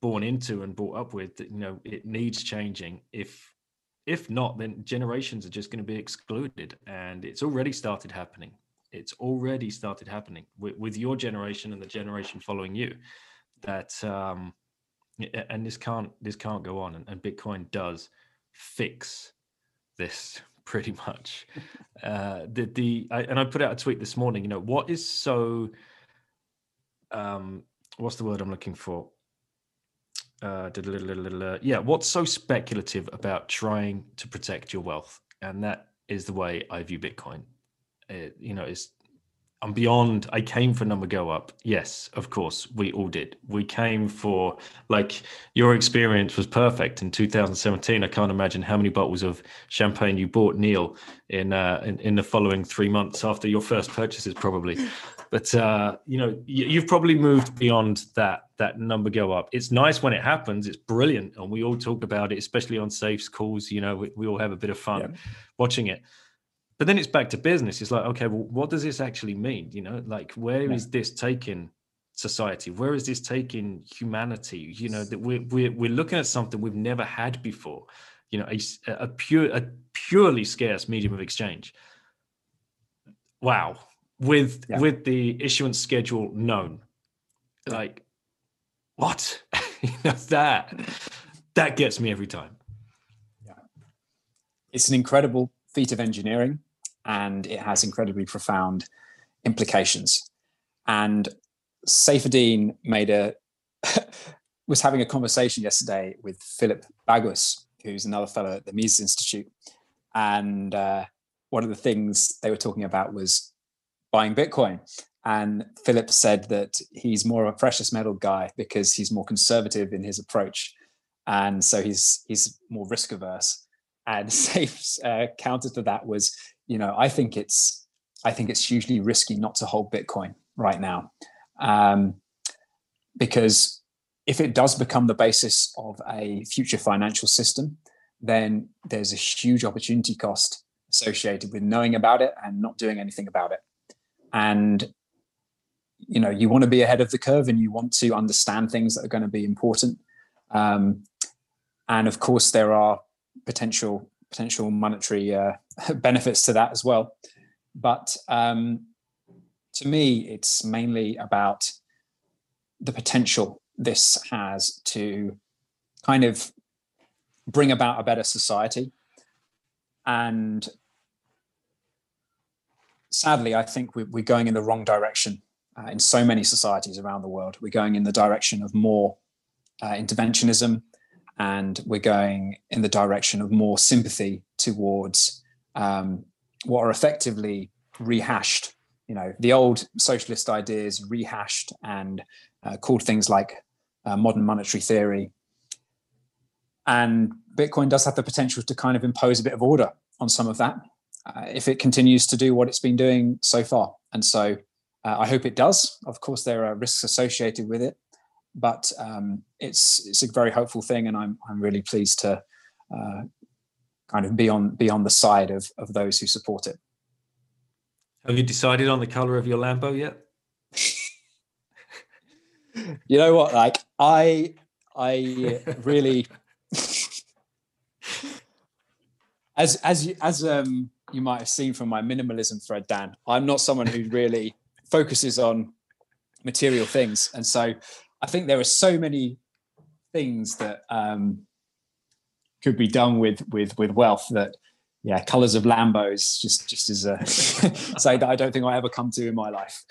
born into and brought up with that you know it needs changing. If if not then generations are just going to be excluded and it's already started happening it's already started happening with, with your generation and the generation following you that um and this can't this can't go on and, and bitcoin does fix this pretty much uh the the I, and i put out a tweet this morning you know what is so um what's the word i'm looking for uh, yeah, what's so speculative about trying to protect your wealth? And that is the way I view Bitcoin. It, you know, it's I'm beyond. I came for number go up. Yes, of course, we all did. We came for like your experience was perfect in 2017. I can't imagine how many bottles of champagne you bought, Neil, in uh, in, in the following three months after your first purchases, probably. But uh, you know, you, have probably moved beyond that that number go up. It's nice when it happens. It's brilliant, and we all talk about it, especially on Saif's calls. You know, we, we all have a bit of fun yeah. watching it but then it's back to business. It's like okay well what does this actually mean? You know like where yeah. is this taking society? Where is this taking humanity? You know that we're, we're, we're looking at something we've never had before you know a, a pure a purely scarce medium of exchange. Wow. With yeah. with the issuance schedule known. Like what? You know that that gets me every time. Yeah. It's an incredible feat of engineering and it has incredibly profound implications. And Saifedean made a was having a conversation yesterday with Philip Bagus, who's another fellow at the Mises Institute, and uh, one of the things they were talking about was buying Bitcoin. And Philip said that he's more of a precious metal guy because he's more conservative in his approach, and so he's he's more risk averse. And Saif's uh, counter to that was you know, I think it's I think it's hugely risky not to hold Bitcoin right now, um, because if it does become the basis of a future financial system, then there's a huge opportunity cost associated with knowing about it and not doing anything about it. And you know, you want to be ahead of the curve and you want to understand things that are going to be important. Um, and of course, there are potential potential monetary uh, benefits to that as well. But um, to me, it's mainly about the potential this has to kind of bring about a better society. And sadly, I think we're going in the wrong direction uh, in so many societies around the world. We're going in the direction of more uh, interventionism, and we're going in the direction of more sympathy towards um, what are effectively rehashed, you know, the old socialist ideas rehashed and uh, called things like uh, modern monetary theory. And Bitcoin does have the potential to kind of impose a bit of order on some of that uh, if it continues to do what it's been doing so far. And so uh, I hope it does. Of course, there are risks associated with it, but um, it's it's a very hopeful thing, and I'm I'm really pleased to uh, kind of be on be on the side of of those who support it. Have you decided on the color of your Lambo yet? you know what? Like I I really as as you, as um you might have seen from my minimalism thread, Dan. I'm not someone who really focuses on material things, and so I think there are so many things that um, could be done with with with wealth that yeah colors of lambos just just as a say that i don't think i ever come to in my life.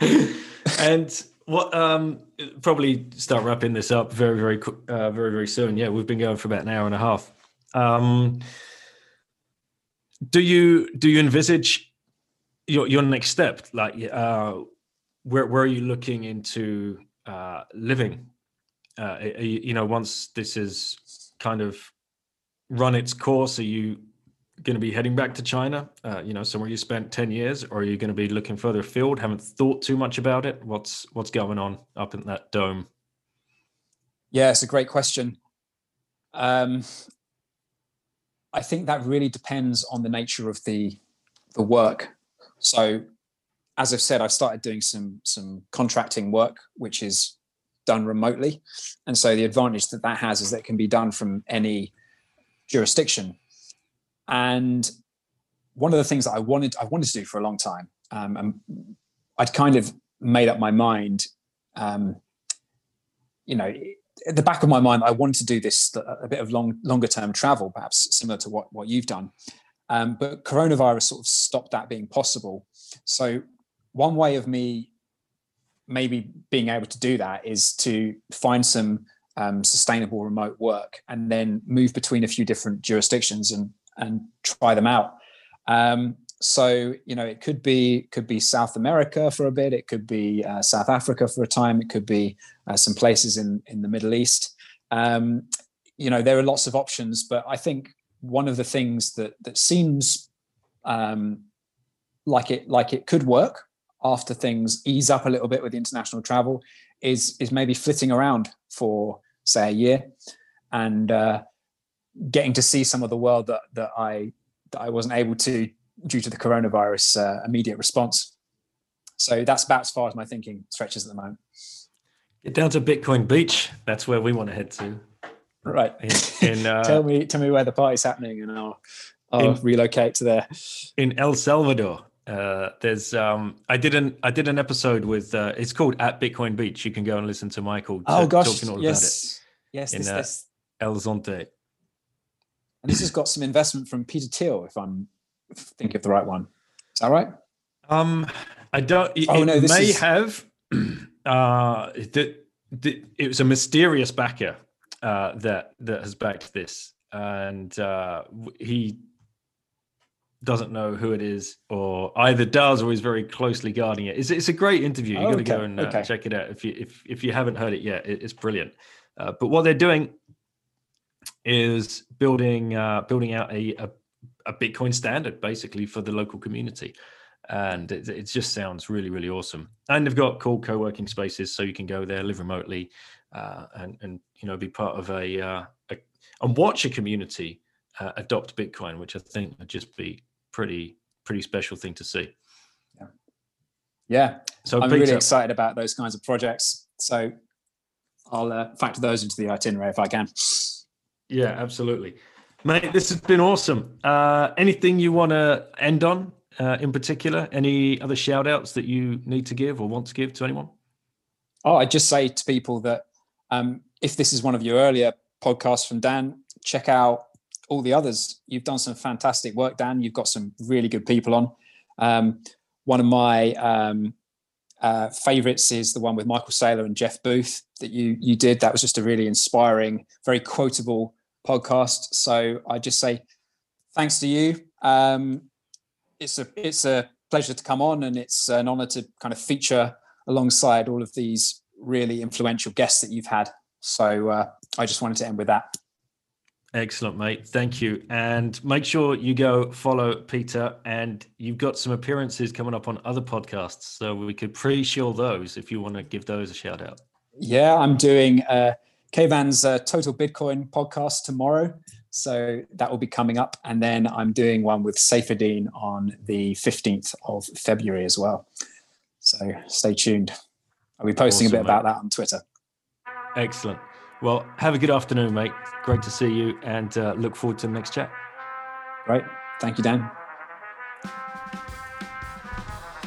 And what um probably start wrapping this up very very uh, very very soon. Yeah we've been going for about an hour and a half. Um do you do you envisage your your next step? Like uh where where are you looking into uh living uh you, you know once this is kind of run its course? Are you going to be heading back to China? Uh, you know, somewhere you spent ten years, or are you going to be looking further afield? Haven't thought too much about it. What's what's going on up in that dome? Yeah, it's a great question. Um, I think that really depends on the nature of the the work. So, as I've said, I've started doing some some contracting work, which is done remotely, and so the advantage that that has is that it can be done from any jurisdiction. And one of the things that I wanted I wanted to do for a long time, um, and I'd kind of made up my mind. Um, you know, at the back of my mind, I wanted to do this a bit of long, longer term travel, perhaps similar to what, what you've done. Um, but coronavirus sort of stopped that being possible. So one way of me maybe being able to do that is to find some um, sustainable remote work and then move between a few different jurisdictions and and try them out. Um, so you know it could be could be south america for a bit. It could be uh, south africa for a time. It could be uh, some places in in the middle east. Um, you know there are lots of options but i think one of the things that that seems um, like it like it could work after things ease up a little bit with international travel is is maybe flitting around for say a year and uh, getting to see some of the world that that i that i wasn't able to due to the coronavirus uh, immediate response. So that's about as far as my thinking stretches at the moment. Get down to Bitcoin Beach. That's where we want to head to. Right. In, in, uh, tell me, tell me where the party's happening, and I'll, I'll in, relocate to there. In El Salvador, uh, there's um, I did an I did an episode with uh, it's called at Bitcoin Beach. You can go and listen to Michael. T- oh gosh, talking all yes, about it. yes, in this, uh, this. El Zonte. And this has got some investment from Peter Thiel, if I'm think of the right one. Is that right? Um, I don't. Oh no, this may is... have. Uh, the, the, it was a mysterious backer uh, that that has backed this, and uh, he doesn't know who it is, or either does or is very closely guarding it. It's, it's a great interview. You oh, got to go and uh, okay. check it out if you if if you haven't heard it yet. It, it's brilliant. Uh, but what they're doing is building uh, building out a, a a Bitcoin standard basically for the local community. And it, it, just sounds really, really awesome. And they've got cool co-working spaces, so you can go there, live remotely, uh, and and you know be part of a, uh, a and watch a community uh, adopt Bitcoin, which I think would just be pretty pretty special thing to see. Yeah, yeah. So I'm really excited about those kinds of projects. So I'll uh, factor those into the itinerary if I can. Yeah, absolutely. Mate, this has been awesome. Uh, anything you want to end on uh, in particular? Any other shout outs that you need to give or want to give to anyone? Oh, I just say to people that um, if this is one of your earlier podcasts from Dan, check out all the others. You've done some fantastic work, Dan. You've got some really good people on. Um, one of my um, uh, favorites is the one with Michael Saylor and Jeff Booth that you you did. That was just a really inspiring, very quotable podcast. So I just say thanks to you. Um, it's a it's a pleasure to come on, and it's an honour to kind of feature alongside all of these really influential guests that you've had. So uh, I just wanted to end with that. Excellent, mate. Thank you. And make sure you go follow Peter. And you've got some appearances coming up on other podcasts. So we could pre show those if you want to give those a shout out. Yeah, I'm doing uh, Kayvan's uh, Total Bitcoin podcast tomorrow. So that will be coming up. And then I'm doing one with Saifedean on the 15th of February as well. So stay tuned. I'll be posting awesome, a bit mate. about that on Twitter. Excellent. Well, have a good afternoon, mate. Great to see you and uh, look forward to the next chat. Great. Thank you, Dan.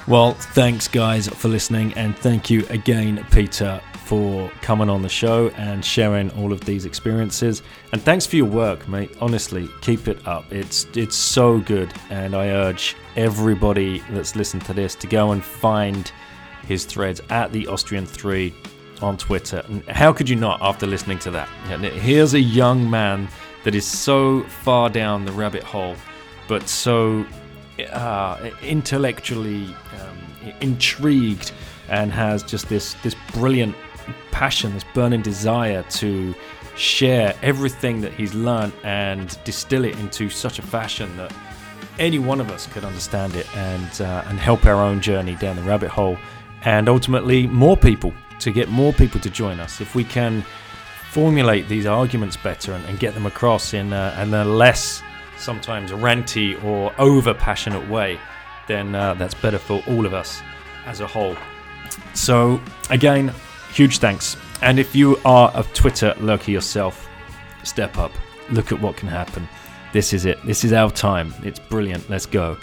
Well, thanks, guys, for listening. And thank you again, Peter, for coming on the show and sharing all of these experiences. And thanks for your work, mate. Honestly, keep it up. It's it's so good, and I urge everybody that's listened to this to go and find his threads at the Austrian Three on Twitter. How could you not after listening to that? Here's a young man that is so far down the rabbit hole, but so uh, intellectually um, intrigued and has just this this brilliant passion, this burning desire to share everything that he's learned and distill it into such a fashion that any one of us could understand it and uh, and help our own journey down the rabbit hole, and ultimately more people to get more people to join us. If we can formulate these arguments better and, and get them across in a, in a less sometimes ranty or over passionate way, then uh, that's better for all of us as a whole. So, again, huge thanks. And if you are a Twitter lurker yourself, step up. Look at what can happen. This is it. This is our time. It's brilliant. Let's go.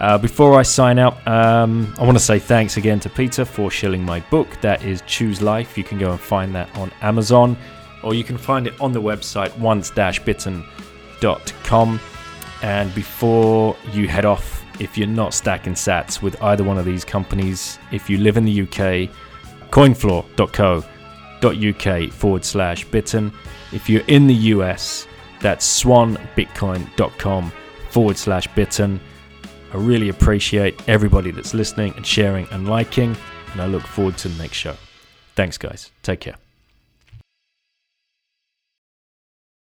Uh, before I sign out, um, I want to say thanks again to Peter for shilling my book. That is Choose Life. You can go and find that on Amazon, or you can find it on the website once-bitten.com. And before you head off, if you're not stacking sats with either one of these companies, if you live in the UK, coinfloor.co.uk forward slash bitten. If you're in the US, that's swanbitcoin.com forward slash bitten. I really appreciate everybody that's listening and sharing and liking, and I look forward to the next show. Thanks, guys. Take care.